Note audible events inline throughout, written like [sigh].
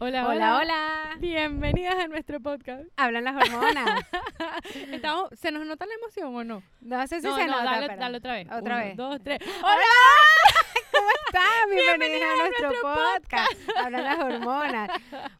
Hola, Hola, hola. Bienvenidas a nuestro podcast. Hablan las hormonas. [laughs] Estamos, ¿Se nos nota la emoción o no? No sé si no, se no, nota, dale, pero- dale otra vez. Otra Uno, vez. dos, tres. ¡Hola! ¿Cómo están? Bienvenidas a nuestro, nuestro podcast. Hablan las hormonas.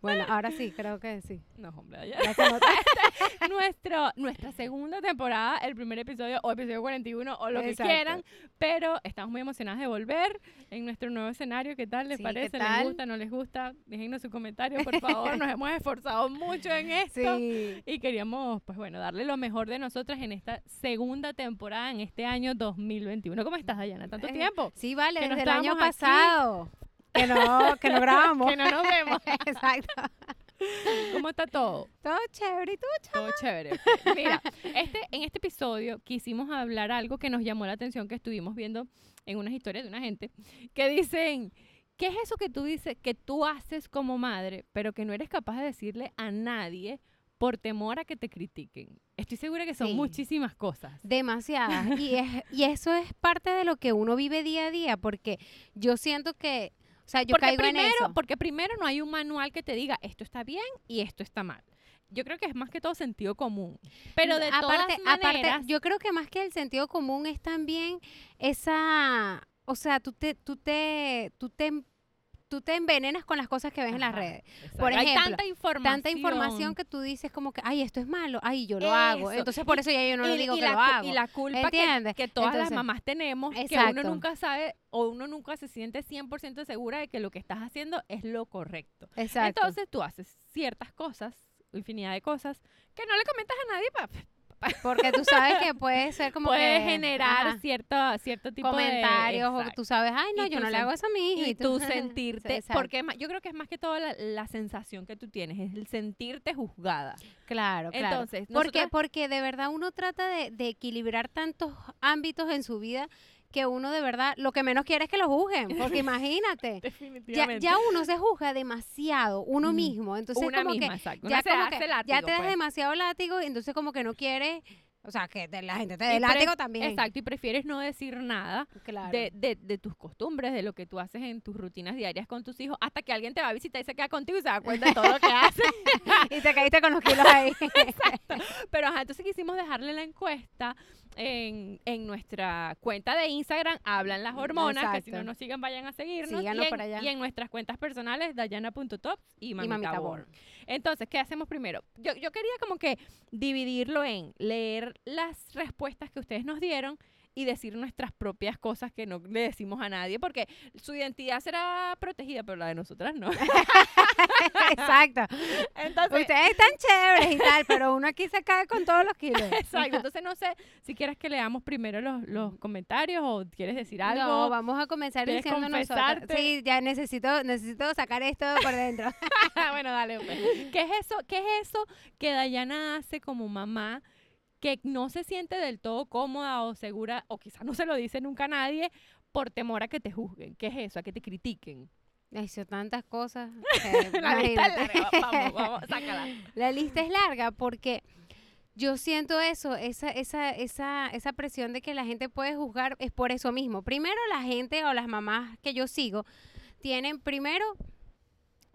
Bueno, ahora sí, creo que sí. No, hombre, ya. Nota. [laughs] Nuestro, nuestra segunda temporada, el primer episodio o episodio 41 o lo que Exacto. quieran, pero estamos muy emocionadas de volver en nuestro nuevo escenario. ¿Qué tal les Sí, parece? ¿qué ¿Les tal? gusta? ¿No les gusta? Déjenos sus comentarios, por favor. [laughs] Nos hemos esforzado mucho en esto. Sí. Y queríamos, pues bueno, darle lo mejor de nosotras en esta segunda temporada, en este año 2021. ¿Cómo estás, Dayana? ¿Tanto Eh, tiempo? Sí, vale, Que no desde el año aquí. pasado. Que no, que no grabamos. [laughs] Que no nos vemos. [laughs] Exacto. ¿Cómo está todo? Todo chévere. ¿Y tú? Todo chévere. Mira, este, en este episodio quisimos hablar algo que nos llamó la atención, que estuvimos viendo en unas historias de una gente, que dicen, ¿qué es eso que tú dices, que tú haces como madre, pero que no eres capaz de decirle a nadie por temor a que te critiquen? Estoy segura que son Sí. muchísimas cosas. Demasiadas. Y, es, [laughs] y eso es parte de lo que uno vive día a día, porque yo siento que, o sea, yo porque caigo primero, en eso. Porque primero no hay un manual que te diga esto está bien y esto está mal. Yo creo que es más que todo sentido común. Pero de aparte, todas maneras, aparte, yo creo que más que el sentido común es también esa, o sea, tú te, tú te, tú te, tú te envenenas con las cosas que ves en las redes. exacto. por hay ejemplo, tanta información. Tanta información que tú dices como que, ay, esto es malo, ay, yo lo hago. Entonces por eso ya yo no lo Y- digo y que la, lo hago. Y la culpa que, ¿Entiendes? que todas las mamás tenemos, que exacto. uno nunca sabe o uno nunca se siente 100% segura de que lo que estás haciendo es lo correcto. Exacto. Entonces tú haces ciertas cosas, infinidad de cosas, que no le comentas a nadie para [laughs] porque tú sabes que puede ser como puede que, generar ajá, cierto, cierto tipo comentarios de... o Exacto. tú sabes, ay, no, Y yo tú no le hago eso a mi hijo. y tú [laughs] sentirte, Exacto. porque yo creo que es más que todo la, la sensación que tú tienes, es el sentirte juzgada. Claro, claro. Entonces, porque, nosotras- porque de verdad uno trata de, de equilibrar tantos ámbitos en su vida que uno de verdad lo que menos quiere es que lo juzguen. Porque [laughs] imagínate, ya, definitivamente. ya uno se juzga demasiado, uno mismo. Entonces una como misma, que exacto. ya, como que látigo, ya te das pues. demasiado látigo y entonces como que no quiere, o sea, que te- la gente te Y dé látigo también. Exacto, y prefieres no decir nada Claro. de, de, de tus costumbres, de lo que tú haces en tus rutinas diarias con tus hijos, hasta que alguien te va a visitar y se queda contigo y se da cuenta de todo lo que haces. [laughs] y te caíste con los kilos ahí. [laughs] Pero ajá, entonces quisimos dejarle la encuesta en, en nuestra cuenta de Instagram, Hablan las Hormonas, que si no Exacto. nos siguen vayan a seguirnos. Síganos y, en, allá. y en nuestras cuentas personales, dayana.tops y y Mamita, mamita Born. Born. Entonces, ¿qué hacemos primero? Yo, yo quería como que dividirlo en leer las respuestas que ustedes nos dieron y decir nuestras propias cosas que no le decimos a nadie, porque su identidad será protegida, pero la de nosotras no. [laughs] Exacto. Entonces, Ustedes están chéveres y tal, pero uno aquí se cae con todos los kilos. [laughs] exacto. Entonces, no sé si quieres que leamos primero los, los comentarios o quieres decir algo. No, vamos a comenzar ¿Quieres diciendo nosotros. Sí, ya necesito, necesito sacar esto por dentro. [laughs] bueno, dale. pues. ¿Qué es eso? ¿Qué es eso que Dayana hace como mamá que no se siente del todo cómoda o segura o quizás no se lo dice nunca a nadie por temor a que te juzguen? ¿Qué es eso? A que te critiquen. Hizo tantas cosas. [laughs] La lista es larga. Vamos, [laughs] vamos, sácala. La lista es larga porque yo siento eso, esa, esa, esa, esa presión de que la gente puede juzgar es por eso mismo. Primero, la gente o las mamás que yo sigo tienen primero,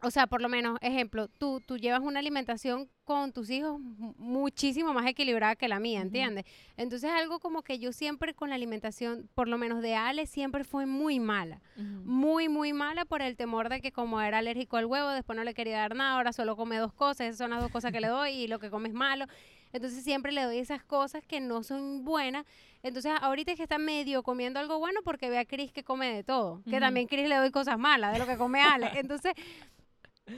o sea, por lo menos, ejemplo, tú, tú llevas una alimentación con tus hijos mu- muchísimo más equilibrada que la mía. ¿entiendes? Entonces, algo como que yo siempre con la alimentación, por lo menos de Ale, siempre fue muy mala muy, muy mala por el temor de que como era alérgico al huevo, después no le quería dar nada, ahora solo come dos cosas, esas son las dos cosas que le [laughs] doy y lo que come es malo. Entonces siempre le doy esas cosas que no son buenas. Entonces ahorita es que está medio comiendo algo bueno porque ve a Chris que come de todo. Que también Chris le doy cosas malas de lo que come Ale. [laughs] Entonces,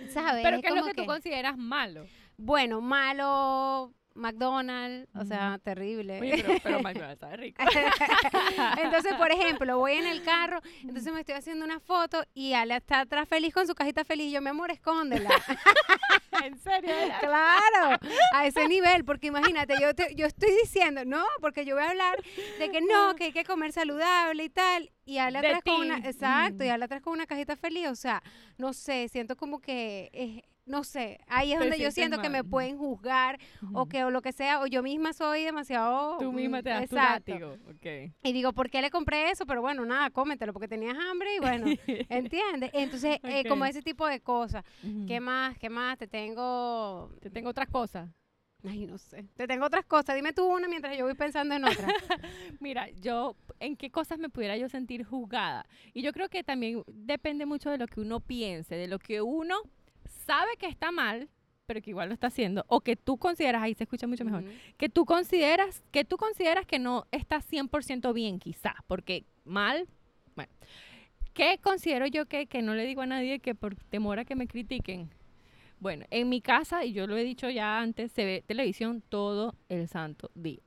¿sabes? Pero ¿qué es lo como que tú consideras malo? Bueno, malo, McDonald's, o sea, terrible. Oye, pero, pero [laughs] McDonald's sabe rico. [laughs] entonces, por ejemplo, voy en el carro, entonces me estoy haciendo una foto y Ale está atrás feliz con su cajita feliz. Y yo, mi amor, escóndela. [laughs] ¿En serio? claro, a ese nivel, porque imagínate, yo, te- yo estoy diciendo, no, porque yo voy a hablar de que no, que hay que comer saludable y tal. Y Ale atrás con una, exacto, y Mm. Ale atrás con una cajita feliz. O sea, no sé, siento como que es, no sé, ahí es donde yo siento que me pueden juzgar o que o lo que sea, o yo misma soy demasiado... Tú misma mm, te das tu exacto. látigo. Ok. Y digo, ¿por qué le compré eso? Pero bueno, nada, cómetelo porque tenías hambre y bueno, [laughs] ¿entiendes? Entonces, [laughs] eh, como ese tipo de cosas. ¿Qué más? ¿Qué más? Te tengo... Te tengo otras cosas. Ay, no sé. Te tengo otras cosas. Dime tú una mientras yo voy pensando en otra. [laughs] Mira, yo, ¿en qué cosas me pudiera yo sentir juzgada? Y yo creo que también depende mucho de lo que uno piense, de lo que uno sabe que está mal, pero que igual lo está haciendo, o que tú consideras, ahí se escucha mucho mejor, que tú consideras, que tú consideras que no está 100% bien quizás, porque mal, bueno. ¿Qué considero yo que, que no le digo a nadie que por temor a que me critiquen? Bueno, en mi casa, y yo lo he dicho ya antes, se ve televisión todo el santo día.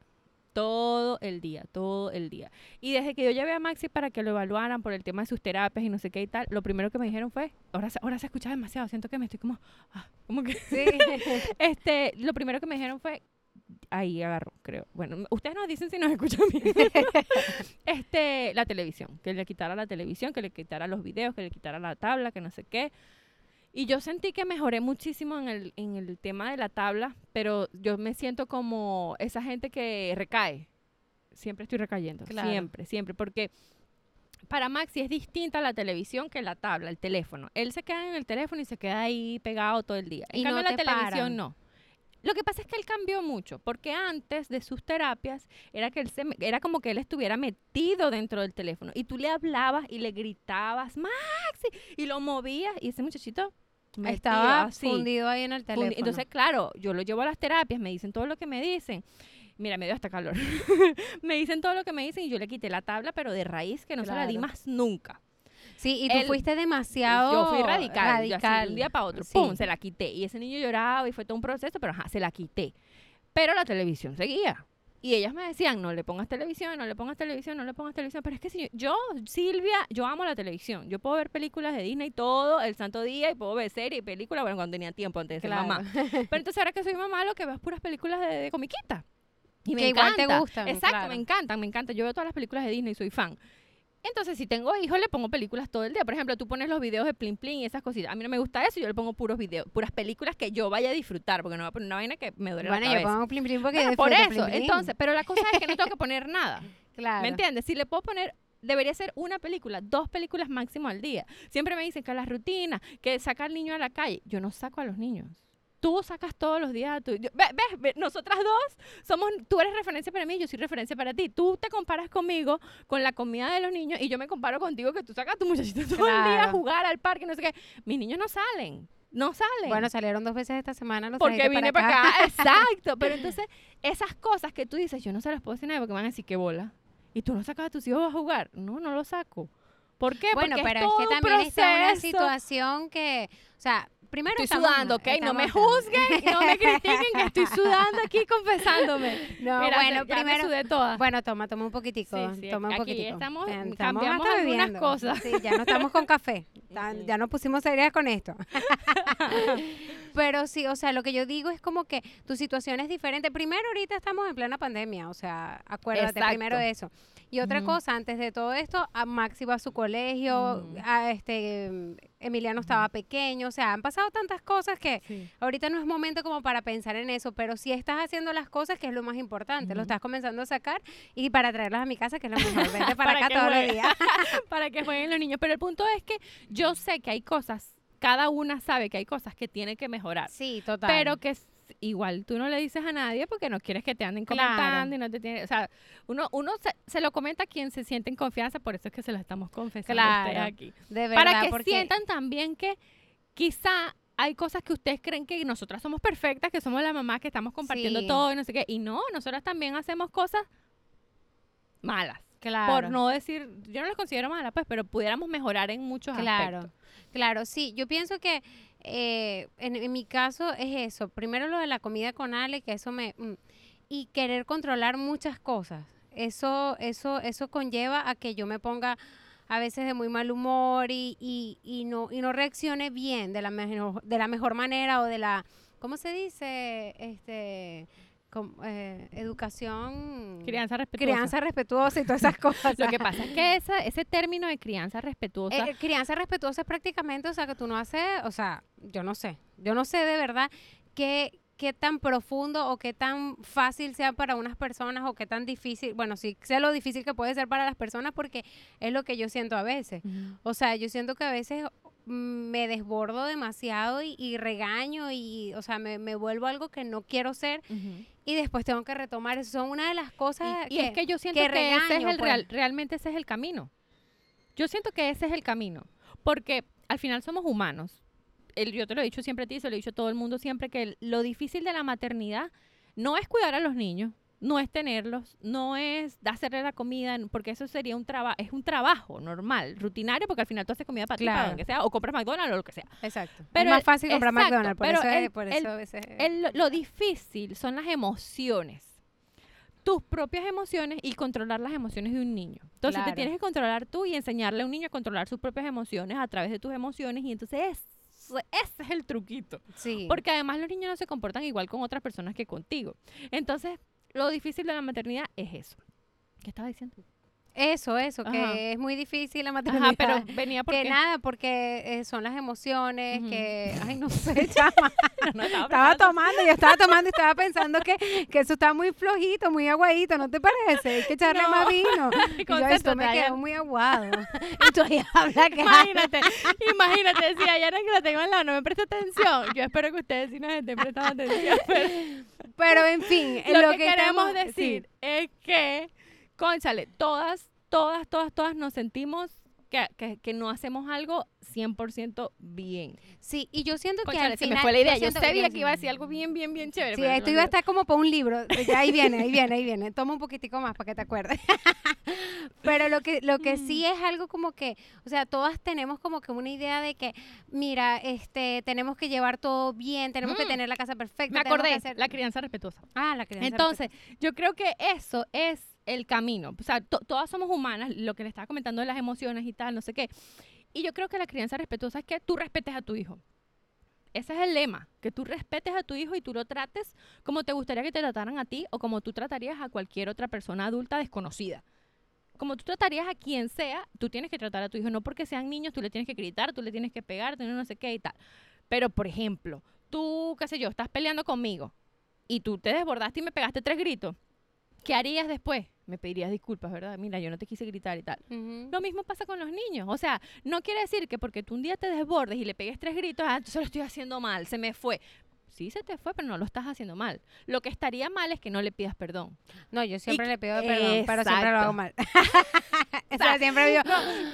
Todo el día, todo el día. Y desde que yo llevé a Maxi para que lo evaluaran por el tema de sus terapias y no sé qué y tal, lo primero que me dijeron fue, ahora, se- ahora se escucha demasiado, siento que me estoy como, ah, como que, Sí. [laughs] este, lo primero que me dijeron fue, ahí agarró, creo. Bueno, ustedes nos dicen si nos escuchan bien. [laughs] este, la televisión, que le quitara la televisión, que le quitara los videos, que le quitara la tabla, que no sé qué. Y yo sentí que mejoré muchísimo en el, en el tema de la tabla, pero yo me siento como esa gente que recae. Siempre estoy recayendo, Claro. siempre, siempre, porque para Maxi es distinta la televisión que la tabla, el teléfono. Él se queda en el teléfono y se queda ahí pegado todo el día. En Y cambio, no la te televisión paran. no. Lo que pasa es que él cambió mucho, porque antes de sus terapias era que él se era como que él estuviera metido dentro del teléfono y tú le hablabas y le gritabas Maxi y lo movías y ese muchachito metido Estaba así. fundido ahí en el teléfono. Entonces, claro, yo lo llevo a las terapias, me dicen todo lo que me dicen. Mira, me dio hasta calor. [laughs] me dicen todo lo que me dicen y yo le quité la tabla, pero de raíz que no se la di más nunca. sí, y tú fuiste demasiado Yo fui radical, yo así, radical. de un día para otro, Sí. pum, se la quité. Y ese niño lloraba y fue todo un proceso, pero ajá, se la quité. Pero la televisión seguía. Y ellas me decían, no le pongas televisión, no le pongas televisión, no le pongas televisión. Pero es que si yo, Silvia, yo amo la televisión. Yo puedo ver películas de Disney todo el santo día y puedo ver series y películas, bueno, cuando tenía tiempo antes de ser mamá. [laughs] Pero entonces ahora que soy mamá, lo que veo es puras películas de, de comiquita. Y me Que igual te encanta. gustan, Exacto, claro. me encantan, me encantan. Yo veo todas las películas de Disney, soy fan. Entonces, si tengo hijos, le pongo películas todo el día. Por ejemplo, tú pones los videos de Plin Plin y esas cositas. A mí no me gusta eso, yo le pongo puros videos, puras películas que yo vaya a disfrutar, porque no voy a poner una vaina que me duele Bueno, la yo cabeza. pongo plim plim porque Bueno, por eso, entonces, pero la [laughs] cosa es que no tengo que poner nada. [laughs] claro. ¿Me entiendes? Si le puedo poner, debería ser una película, dos películas máximo al día. Siempre me dicen que las rutinas, que saca al niño a la calle. Yo no saco a los niños. Tú sacas todos los días a tu... yo- ve- ves, ve, nosotras dos somos... Tú eres referencia para mí, yo soy referencia para ti. Tú te comparas conmigo con la comida de los niños y yo me comparo contigo que tú sacas a tu muchachito [laughs] todo el día a jugar al parque, no sé qué. Mis niños no salen. No salen. Bueno, salieron dos veces esta semana los porque vine para acá. [laughs] Exacto. Pero entonces, esas cosas que tú dices, yo no se las puedo decir a nadie porque me van a decir que bola. Y tú no sacas a tus hijos a jugar. No, no lo saco. ¿Por qué? Bueno, porque pero todo es que también está una situación que, o sea, primero Estoy estamos- sudando, ¿ok? No me estamos- juzguen, no me critiquen que estoy sudando aquí confesándome. No, Mira, bueno, ya me primero sudé toda. Bueno, toma, toma un poquitico, Sí, sí, toma un aquí poquitico. estamos, Eh, cambiamos hasta algunas bebiendo. cosas. Sí, ya no estamos con café. [laughs] Ya nos pusimos serias con esto. [laughs] Pero sí, o sea, lo que yo digo es como que tu situación es diferente. Primero, ahorita estamos en plena pandemia, o sea, acuérdate Exacto. primero de eso. Y otra cosa, antes de todo esto, a Maxi va a su colegio, a este Emiliano estaba pequeño, o sea, han pasado tantas cosas que Sí. ahorita no es momento como para pensar en eso, pero si estás haciendo las cosas, que es lo más importante, lo estás comenzando a sacar y para traerlas a mi casa, que es lo mejor. Vente [laughs] para, Para acá todos los días. [laughs] para que jueguen los niños. Pero el punto es que yo sé que hay cosas, cada una sabe que hay cosas que tiene que mejorar. Sí, total. Pero que igual tú no le dices a nadie porque no quieres que te anden Claro. comentando y no te tiene, o sea, uno, uno se, se lo comenta a quien se siente en confianza, por eso es que se lo estamos confesando a ustedes Claro, aquí. de verdad, Para que porque sientan también que quizá hay cosas que ustedes creen que nosotras somos perfectas, que somos la mamá que estamos compartiendo Sí. todo y no sé qué, y no, nosotras también hacemos cosas malas. Claro, Por no decir, yo no las considero malas, pues, pero pudiéramos mejorar en muchos claro, aspectos. claro, sí. Yo pienso que eh, en, en mi caso es eso. Primero lo de la comida con Ale, que eso me mm, y querer controlar muchas cosas. Eso, eso, eso conlleva a que yo me ponga a veces de muy mal humor y, y, y no y no reaccione bien de la mejor de la mejor manera o de la ¿cómo se dice? este eh, educación Crianza respetuosa. crianza respetuosa y todas esas [laughs] cosas. Lo que pasa es que esa, ese término de crianza respetuosa Eh, crianza respetuosa es prácticamente, o sea, que tú no haces, o sea, yo no sé. Yo no sé de verdad qué, qué tan profundo o qué tan fácil sea para unas personas o qué tan difícil, bueno, sí sé lo difícil que puede ser para las personas porque es lo que yo siento a veces. O sea, yo siento que a veces me desbordo demasiado y, y regaño y, o sea, me, me vuelvo algo que no quiero ser y después tengo que retomar. Eso son una de las cosas Y, y es que yo siento que que, ese es el pues. real, realmente ese es el camino. Yo siento que ese es el camino, porque al final somos humanos. El- yo te lo he dicho siempre a ti, se lo he dicho a todo el mundo siempre, que el- lo difícil de la maternidad no es cuidar a los niños, no es tenerlos, no es hacerle la comida, porque eso sería un trabajo, es un trabajo normal, rutinario, porque al final tú haces comida para ti, para Claro. lo que sea, o compras McDonald's o lo que sea. Exacto. Pero es más el- fácil comprar exacto, McDonald's, por pero eso, es- por eso a veces... Lo difícil son las emociones. Tus propias emociones y controlar las emociones de un niño. Entonces Claro. te tienes que controlar tú y enseñarle a un niño a controlar sus propias emociones a través de tus emociones. Y entonces ese, ese es el truquito. sí. Porque además los niños no se comportan igual con otras personas que contigo. Entonces, lo difícil de la maternidad es eso. ¿Qué estaba diciendo? Eso, eso, Ajá. que es muy difícil la maternidad. Ajá, pero venía porque que nada, porque eh, son las emociones, que, ay, no [laughs] sé, chama. [laughs] no estaba tomando, yo estaba tomando y estaba pensando que, que eso está muy flojito, muy aguadito, ¿no te parece? Hay que echarle No. más vino. [laughs] Y yo, esto me quedó muy aguado. Y tú ahí habla que Imagínate, imagínate, si Ayana que la tengo al lado no me presta atención. Yo espero que ustedes sí nos estén prestando atención. Pero Pero en fin, lo, lo, que, queremos estamos- decir es que, conchale, todas, todas, todas, todas nos sentimos que, que, que no hacemos algo 100% bien. Sí, y yo siento que al se final... me fue la idea. Yo sabía que iba a decir algo bien, bien, bien chévere. Sí, pero esto iba a estar como para un libro. Ya ahí viene, ahí viene, ahí viene. Toma un poquitico más para que te acuerdes. [laughs] Pero lo que, lo que Mm. sí es algo como que, o sea, todas tenemos como que una idea de que, mira, este, tenemos que llevar todo bien, tenemos que Mm. tener la casa perfecta. Me acordé, hacer- la crianza respetuosa. Ah, la crianza Entonces, yo creo que eso es el camino. O sea, to- todas somos humanas, lo que le estaba comentando de las emociones y tal, no sé qué. Y yo creo que la crianza respetuosa es que tú respetes a tu hijo. Ese es el lema, que tú respetes a tu hijo y tú lo trates como te gustaría que te trataran a ti o como tú tratarías a cualquier otra persona adulta desconocida. Como tú tratarías a quien sea, tú tienes que tratar a tu hijo. No porque sean niños, tú le tienes que gritar, tú le tienes que pegar, tener no sé qué y tal. Pero, por ejemplo, tú, qué sé yo, estás peleando conmigo y tú te desbordaste y me pegaste tres gritos. ¿Qué harías después? Me pedirías disculpas, ¿verdad? Mira, yo no te quise gritar y tal. Lo mismo pasa con los niños. O sea, no quiere decir que porque tú un día te desbordes y le pegues tres gritos, ah, entonces lo estoy haciendo mal, se me fue. Sí se te fue, pero no lo estás haciendo mal. Lo que estaría mal es que no le pidas perdón. No, yo siempre Y- le pido perdón, pero siempre lo hago mal. [laughs] [laughs] o sea, siempre digo,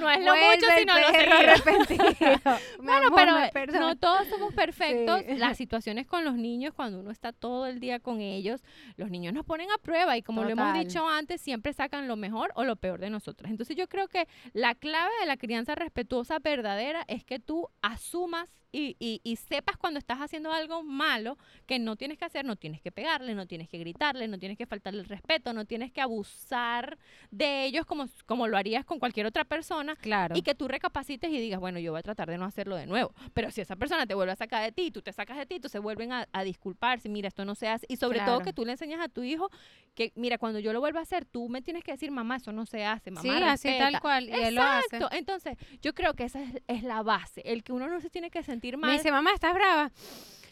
No es lo mucho, "Vuelve el sino lo seguido. [laughs] Bueno, amor, pero me eh, perdona". no todos somos perfectos. Sí. Las situaciones con los niños, cuando uno está todo el día con ellos, los niños nos ponen a prueba y como lo hemos dicho antes, siempre sacan lo mejor o lo peor de nosotras. Entonces yo creo que la clave de la crianza respetuosa verdadera es que tú asumas y, y- y sepas cuando estás haciendo algo malo que no tienes que hacer, no tienes que pegarle, no tienes que gritarle, no tienes que faltarle el respeto, no tienes que abusar de ellos como, como lo harías con cualquier otra persona Claro. y que tú recapacites y digas, bueno, yo voy a tratar de no hacerlo de nuevo. Pero si esa persona te vuelve a sacar de ti, tú te sacas de ti, entonces vuelven a, a disculparse, mira, esto no se hace. Y sobre todo que tú le enseñas a tu hijo que, mira, cuando yo lo vuelva a hacer, tú me tienes que decir, mamá, eso no se hace, mamá, sí, así respeta". tal cual. Y él lo hace. Exacto. Entonces, yo creo que esa es, es la base, el que uno no se tiene que sentir mal. Me dice, mamá, ¿estás brava?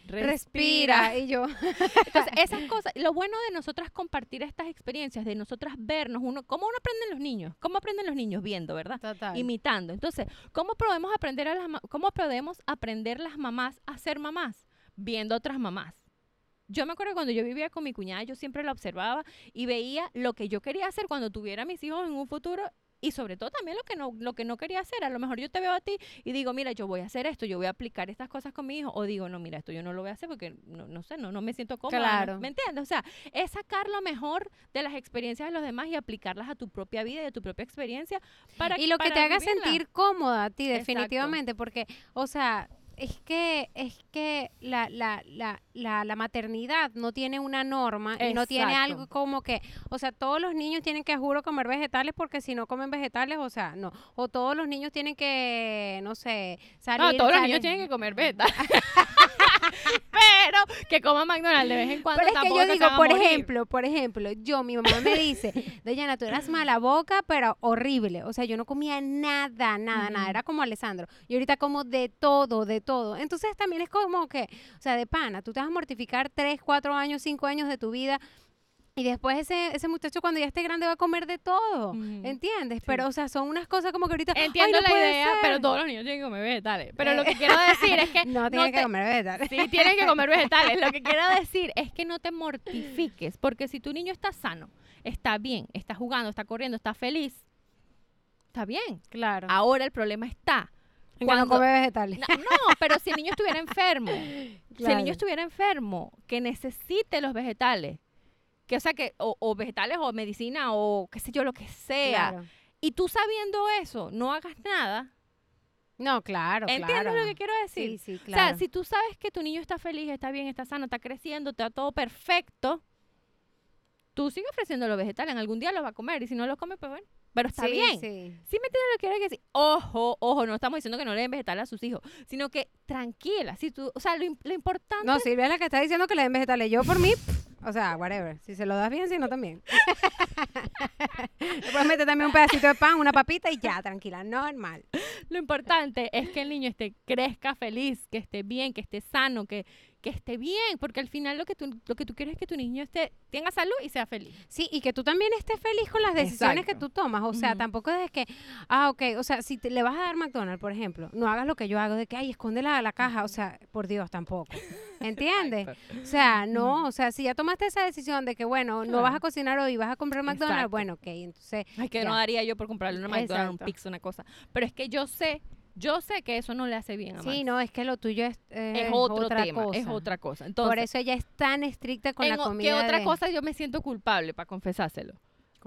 Respira. Y yo, [laughs] Entonces, esas cosas, lo bueno de nosotras compartir estas experiencias, de nosotras vernos, uno, ¿cómo uno aprenden los niños? ¿Cómo aprenden los niños? Viendo, ¿verdad? total. imitando. Entonces, ¿cómo podemos aprender a las cómo podemos aprender las mamás a ser mamás? Viendo otras mamás. Yo me acuerdo cuando yo vivía con mi cuñada, yo siempre la observaba y veía lo que yo quería hacer cuando tuviera mis hijos en un futuro y sobre todo también lo que no lo que no quería hacer. A lo mejor yo te veo a ti y digo, mira, yo voy a hacer esto, yo voy a aplicar estas cosas con mi hijo o digo, no, mira, esto yo no lo voy a hacer porque no, no sé, no, no me siento cómoda. ¿no? Claro. ¿Me entiendes? O sea, es sacar lo mejor de las experiencias de los demás y aplicarlas a tu propia vida y a tu propia experiencia para y lo que te haga vivirla. sentir cómoda a ti Exacto. definitivamente porque o sea es que es que la, la, la, la, la maternidad no tiene una norma y no tiene algo como que o sea todos los niños tienen que juro comer vegetales porque si no comen vegetales o sea no. O todos los niños tienen que no sé salir No, todos los niños tienen que comer beta. [laughs] quiero que coma McDonald's de vez en cuando. Pero es que yo digo, por morir. ejemplo, por ejemplo, yo, mi mamá me dice, Dayana, tú eras mala boca, pero horrible. O sea, yo no comía nada, nada, nada. Era como Alessandro. Y ahorita como de todo, de todo. Entonces también es como que, o sea, de pana, tú te vas a mortificar tres, cuatro años, cinco años de tu vida. Y después ese, ese muchacho cuando ya esté grande va a comer de todo. ¿entiendes? Sí. Pero, o sea, son unas cosas como que ahorita... "Ay, Entiendo no la idea, ser". pero todos los niños tienen que comer vegetales. Pero lo Eh, que quiero decir es que [laughs] No, tiene que te- comer vegetales. Sí, tienen que comer vegetales. Lo que quiero [laughs] decir es que no te mortifiques, porque si tu niño está sano, está bien, está jugando, está corriendo, está feliz, está bien. Claro. Ahora el problema está. Que no cuando- come vegetales. No, no, pero si el niño estuviera enfermo, si el niño estuviera enfermo, que necesite los vegetales, que o sea que o, o vegetales o medicina o qué sé yo lo que sea, Claro. y tú sabiendo eso, no hagas nada, No, claro, ¿entiendes claro. lo que quiero decir? Sí, sí, O claro. sea, si tú sabes que tu niño está feliz, está bien, está sano, está creciendo, está todo perfecto, tú sigue ofreciendo los vegetales. En algún día los va a comer y si no los come, pues bueno. Pero está Sí, bien. Sí. Sí me entiendes lo que quiero decir. Ojo, ojo, no estamos diciendo que no le den vegetales a sus hijos, sino que tranquila. Si tú, o sea, lo, lo importante No, Silvia es la que está diciendo que le den vegetales. Yo por mí, o sea, whatever. Si se lo das bien, si no también. [laughs] Después mete también un pedacito de pan, una papita y ya, tranquila, normal. Lo importante es que el niño esté, crezca feliz, que esté bien, que esté sano, que, que esté bien, porque al final lo que, tú, lo que tú quieres es que tu niño esté, tenga salud y sea feliz. Sí, y que tú también estés feliz con las decisiones que tú tomas. O sea, tampoco es que, ah, ok, o sea, si te- le vas a dar McDonald's, por ejemplo, no hagas lo que yo hago de que, ay, esconde la, la caja. O sea, por Dios, tampoco. [laughs] ¿Entiendes? O sea, no, o sea, si ya tomaste esa decisión de que, bueno, no vas a cocinar hoy, vas a comprar McDonald's, Exacto. bueno, ok, entonces, Ay, que Ya. no daría yo por comprarle una McDonald's, un pizza, una cosa. Pero es que yo sé, yo sé que eso no le hace bien a sí, Max. no, es que lo tuyo es, eh, es otro otra tema, cosa. es otra cosa. Entonces, Por eso ella es tan estricta con en la comida. ¿qué otra de- cosa yo me siento culpable para confesárselo?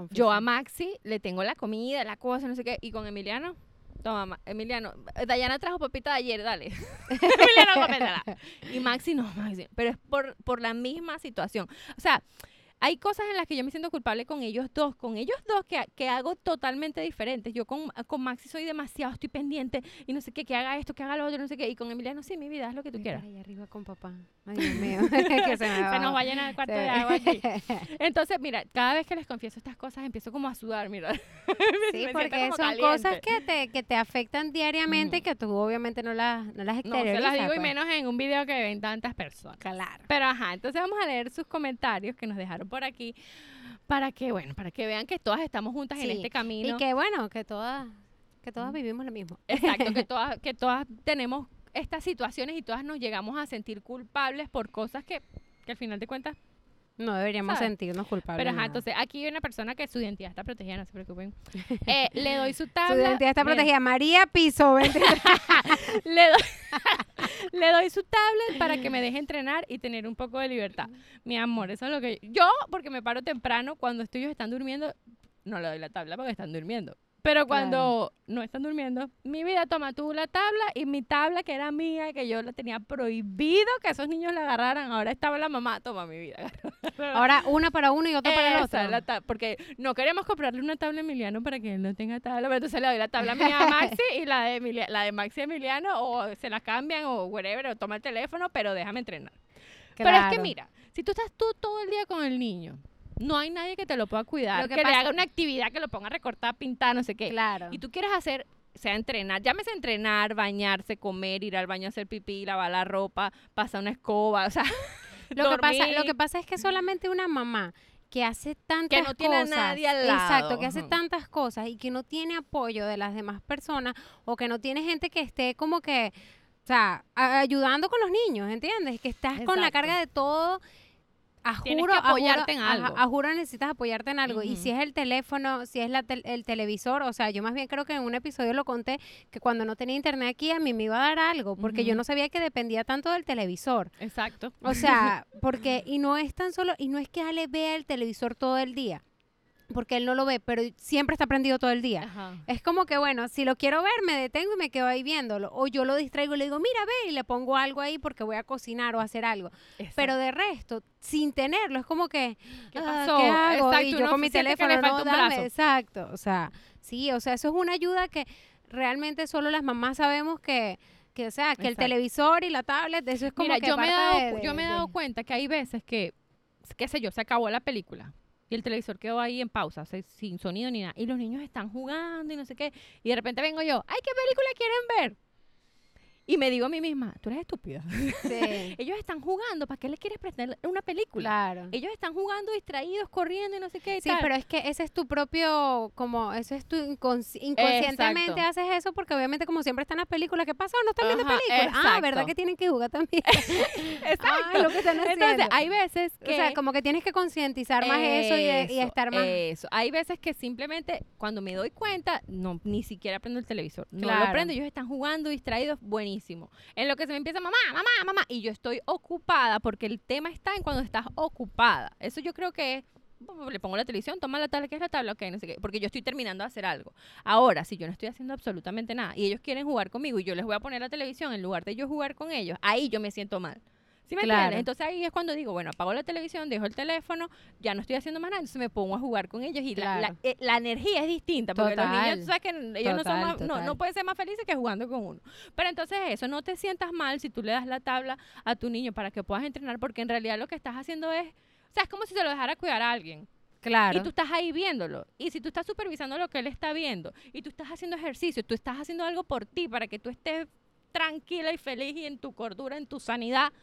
Yo a Maxi le tengo la comida, la cosa, no sé qué, y con Emiliano, toma, Ma- Emiliano, Dayana trajo papita de ayer, dale. [laughs] Emiliano, cómetela. Y Maxi no, Maxi, pero es por, por la misma situación. O sea, hay cosas en las que yo me siento culpable con ellos dos, con ellos dos que, que hago totalmente diferentes. Yo con, con Maxi soy demasiado, estoy pendiente y no sé qué, que haga esto, que haga lo otro, no sé qué. Y con Emiliano, sí, mi vida, haz lo que tú quieras. allá arriba con papá. Ay, Dios mío. [laughs] que se me Se nos va a llenar el cuarto Se- de agua aquí. [laughs] Entonces, mira, cada vez que les confieso estas cosas, empiezo como a sudar, mira. [laughs] Sí, me porque son cosas que te, que te afectan diariamente y Ujú. que tú obviamente no las, no las No, exteriorizas. se las digo y pues. menos en un video que ven tantas personas. Claro. Pero ajá, entonces vamos a leer sus comentarios que nos dejaron por aquí para que, bueno, para que vean que todas estamos juntas en este camino. Y que bueno, que todas, que todas Ujú. vivimos lo mismo. Exacto, que [laughs] todas, que todas tenemos estas situaciones y todas nos llegamos a sentir culpables por cosas que, que al final de cuentas No deberíamos ¿Sabes? sentirnos culpables. Pero ajá, entonces aquí hay una persona que su identidad está protegida, no se preocupen. Eh, le doy su [laughs] Su tabla. identidad está protegida. María Piso. [laughs] Le doy, [laughs] le doy su tablet para que me deje entrenar y tener un poco de libertad. Mi amor, eso es lo que yo, porque me paro temprano, cuando ellos están durmiendo, no le doy la tabla porque están durmiendo. Pero cuando no están durmiendo, mi vida toma tú la tabla y mi tabla que era mía, que yo la tenía prohibido que esos niños la agarraran, ahora estaba la mamá, toma mi vida. [laughs] Ahora una para uno y otra para el otro. la ta- porque no queremos comprarle una tabla a Emiliano para que él no tenga tabla, pero entonces le doy la tabla mía a [laughs] Maxi y la de, Emilia- la de Maxi a Emiliano o se la cambian o whatever, o toma el teléfono, pero déjame entrenar. Pero es que mira, si tú estás tú todo el día con el niño, no hay nadie que te lo pueda cuidar, Lo que, que le haga una actividad, que lo ponga a recortar, pintar, no sé qué. Claro. Y tú quieres hacer, sea entrenar, llámese entrenar, bañarse, comer, ir al baño a hacer pipí, lavar la ropa, pasar una escoba, o sea, [laughs] Lo que, pasa, lo que pasa es que solamente una mamá que hace tantas Que no tiene a cosas, nadie al lado. exacto, que hace tantas cosas y que no tiene apoyo de las demás personas o que no tiene gente que esté como que, o sea, ayudando con los niños, ¿entiendes? Que estás con la carga de todo. A Tienes juro, que a juro- apoyarte en algo. A, juro necesitas apoyarte en algo. Y si es el teléfono, si es la tel- el televisor, o sea, yo más bien creo que en un episodio lo conté que cuando no tenía internet aquí a mí me iba a dar algo, porque yo no sabía que dependía tanto del televisor. Exacto. O sea, [laughs] porque, y no es tan solo, y no es que Ale vea el televisor todo el día, porque él no lo ve, pero siempre está prendido todo el día. Ajá. Es como que, bueno, si lo quiero ver, me detengo y me quedo ahí viéndolo. O yo lo distraigo y le digo, mira, ve, y le pongo algo ahí porque voy a cocinar o hacer algo. Pero de resto, sin tenerlo, es como que, ¿Qué ah, pasó? ¿qué hago? Exacto, y yo con mi que teléfono, no, dame, exacto. O sea, sí, o sea, eso es una ayuda que realmente solo las mamás sabemos que, que o sea, que el televisor y la tablet, eso es como Mira, que yo me, he dado, de- yo me he dado cuenta que hay veces que, qué sé yo, se acabó la película y el televisor quedó ahí en pausa, sin sonido ni nada, y los niños están jugando y no sé qué, y de repente vengo yo, ¡ay, qué película quieren ver! Y me digo a mí misma, tú eres estúpida. Sí, [laughs] Ellos están jugando, ¿para qué les quieres prestar una película? claro. Ellos están jugando distraídos, corriendo y no sé qué. y Sí, tal. pero es que ese es tu propio, como, eso es tu inconsci- inconscientemente Exacto. haces eso porque obviamente como siempre están las películas, ¿qué pasa? No están viendo películas. Ah, ¿verdad que tienen que jugar también? [laughs] Exacto. Ah, lo que están haciendo. Entonces, hay veces que... O sea, como que tienes que concientizar más eso y, estar más... Eso. Hay veces que simplemente cuando me doy cuenta, no ni siquiera prendo el televisor. No Claro. lo prendo, ellos están jugando distraídos, buenísimo. En lo que se me empieza, mamá, mamá, mamá, y yo estoy ocupada porque el tema está en cuando estás ocupada. Eso yo creo que le pongo la televisión, toma la tabla, ¿qué es la tabla? Ok, no sé qué, porque yo estoy terminando de hacer algo. Ahora, si yo no estoy haciendo absolutamente nada y ellos quieren jugar conmigo y yo les voy a poner la televisión en lugar de yo jugar con ellos, ahí yo me siento mal. ¿Sí me Claro. entiendes? Entonces ahí es cuando digo, bueno, apago la televisión, dejo el teléfono, ya no estoy haciendo más nada, entonces me pongo a jugar con ellos y la- eh, la energía es distinta, porque los Total. niños, tú sabes que ellos no son más, no, no pueden ser más felices que jugando con uno. Pero entonces eso, no te sientas mal si tú le das la tabla a tu niño para que puedas entrenar, porque en realidad lo que estás haciendo es, o sea, es como si se lo dejara cuidar a alguien. Claro. Y tú estás ahí viéndolo. Y si tú estás supervisando lo que él está viendo y tú estás haciendo ejercicio, tú estás haciendo algo por ti para que tú estés tranquila y feliz y en tu cordura, en tu sanidad,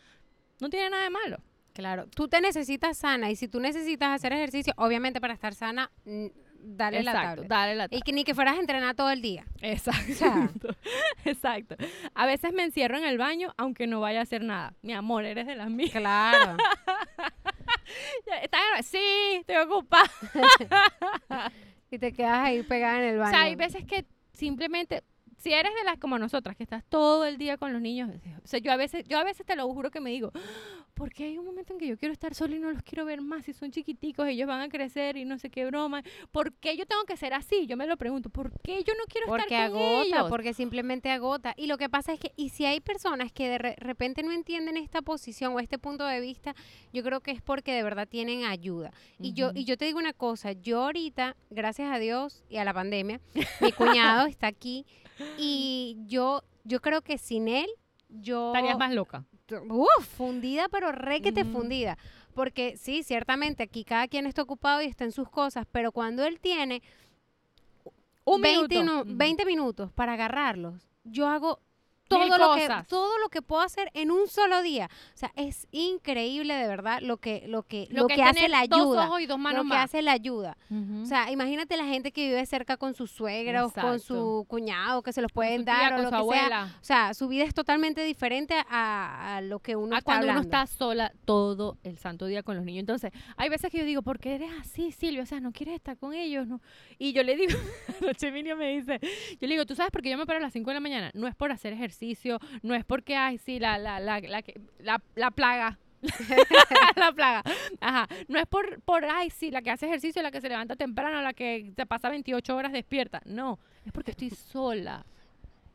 no tiene nada de malo. Claro, tú te necesitas sana y si tú necesitas hacer ejercicio, obviamente para estar sana, dale la tablet. dale la Y tabla. que ni que fueras a entrenar todo el día. Exacto. [laughs] Exacto. A veces me encierro en el baño aunque no vaya a hacer nada. Mi amor, eres de las mías. Claro. [laughs] Sí, estoy ocupada. [laughs] y te quedas ahí pegada en el O baño. sea, hay veces que simplemente, si eres de las como nosotras, que estás todo el día con los niños, o sea, yo a veces, yo a veces te lo juro que me digo, ¿por qué hay un momento en que yo quiero estar sola y no los quiero ver más? Si son chiquiticos, ellos van a crecer y no sé qué broma. ¿Por qué yo tengo que ser así? Yo me lo pregunto, ¿por qué yo no quiero Porque estar con agota, ellos? porque simplemente agota. Y lo que pasa es que, y si hay personas que de re- repente no entienden esta posición o este punto de vista, yo creo que es porque de verdad tienen ayuda. Y yo, y yo te digo una cosa, yo ahorita, gracias a Dios y a la pandemia, mi cuñado [laughs] está aquí y yo, yo creo que sin él, yo Estarías más loca. Uf, fundida, pero re que te fundida. Porque sí, ciertamente aquí cada quien está ocupado y está en sus cosas, pero cuando él tiene Un 20, minuto. nu- Ujú. 20 minutos para agarrarlos, yo hago todo lo, que, todo lo que puedo hacer en un solo día. O sea, es increíble de verdad lo que, lo que, lo que, hace la Dos ayuda. ojos y dos Lo manos que más. hace la ayuda. O sea, imagínate la gente que vive cerca con su suegra o con su cuñado, que se los pueden tía, dar o lo su que sea. O sea, su vida es totalmente diferente a, a lo que uno a está cuando uno está sola todo el santo día con los niños. Entonces, hay veces que yo digo, ¿por qué eres así, Silvia? O sea, no quieres estar con ellos, ¿no? Y yo le digo, [laughs] anoche Emilio me dice, yo le digo, ¿tú sabes por qué yo me paro a las 5 de la mañana? No es por hacer ejercicio, no es porque, ay, sí, la, la, la, la, la, la plaga. [laughs] [laughs] la plaga. Ajá. No es por, por, ay, sí, la que hace ejercicio, la que se levanta temprano, la que se pasa 28 horas despierta. No, es porque estoy [laughs] sola.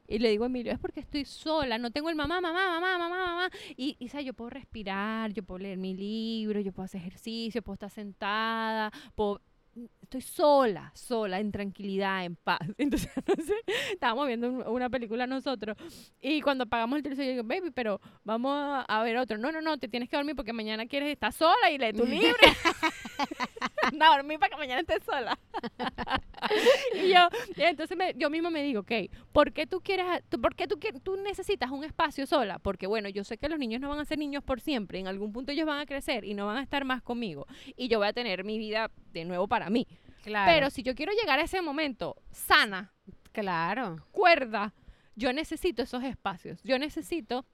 Y le digo a Emilio, es porque estoy sola, no tengo el mamá, mamá, mamá, mamá, mamá. Y, y ¿sabes? yo puedo respirar, yo puedo leer mi libro, yo puedo hacer ejercicio, puedo estar sentada, puedo... Estoy sola, sola, en tranquilidad, en paz. [laughs] Entonces, no sé, estábamos viendo un- una película nosotros y cuando apagamos el televisor, yo digo, baby, pero vamos a, ver otro. No, no, no, te tienes que dormir porque mañana quieres estar sola y lee tu [laughs] libro. [laughs] Anda a dormir para que mañana estés sola. [laughs] y yo, entonces me- yo mismo me digo, ok, ¿por qué tú quieres, tú, por qué tú, tú necesitas un espacio sola? Porque bueno, yo sé que los niños no van a ser niños por siempre, en algún punto ellos van a crecer y no van a estar más conmigo y yo voy a tener mi vida de nuevo para mí. Claro. Pero si yo quiero llegar a ese momento sana, claro. cuerda, yo necesito esos espacios, yo necesito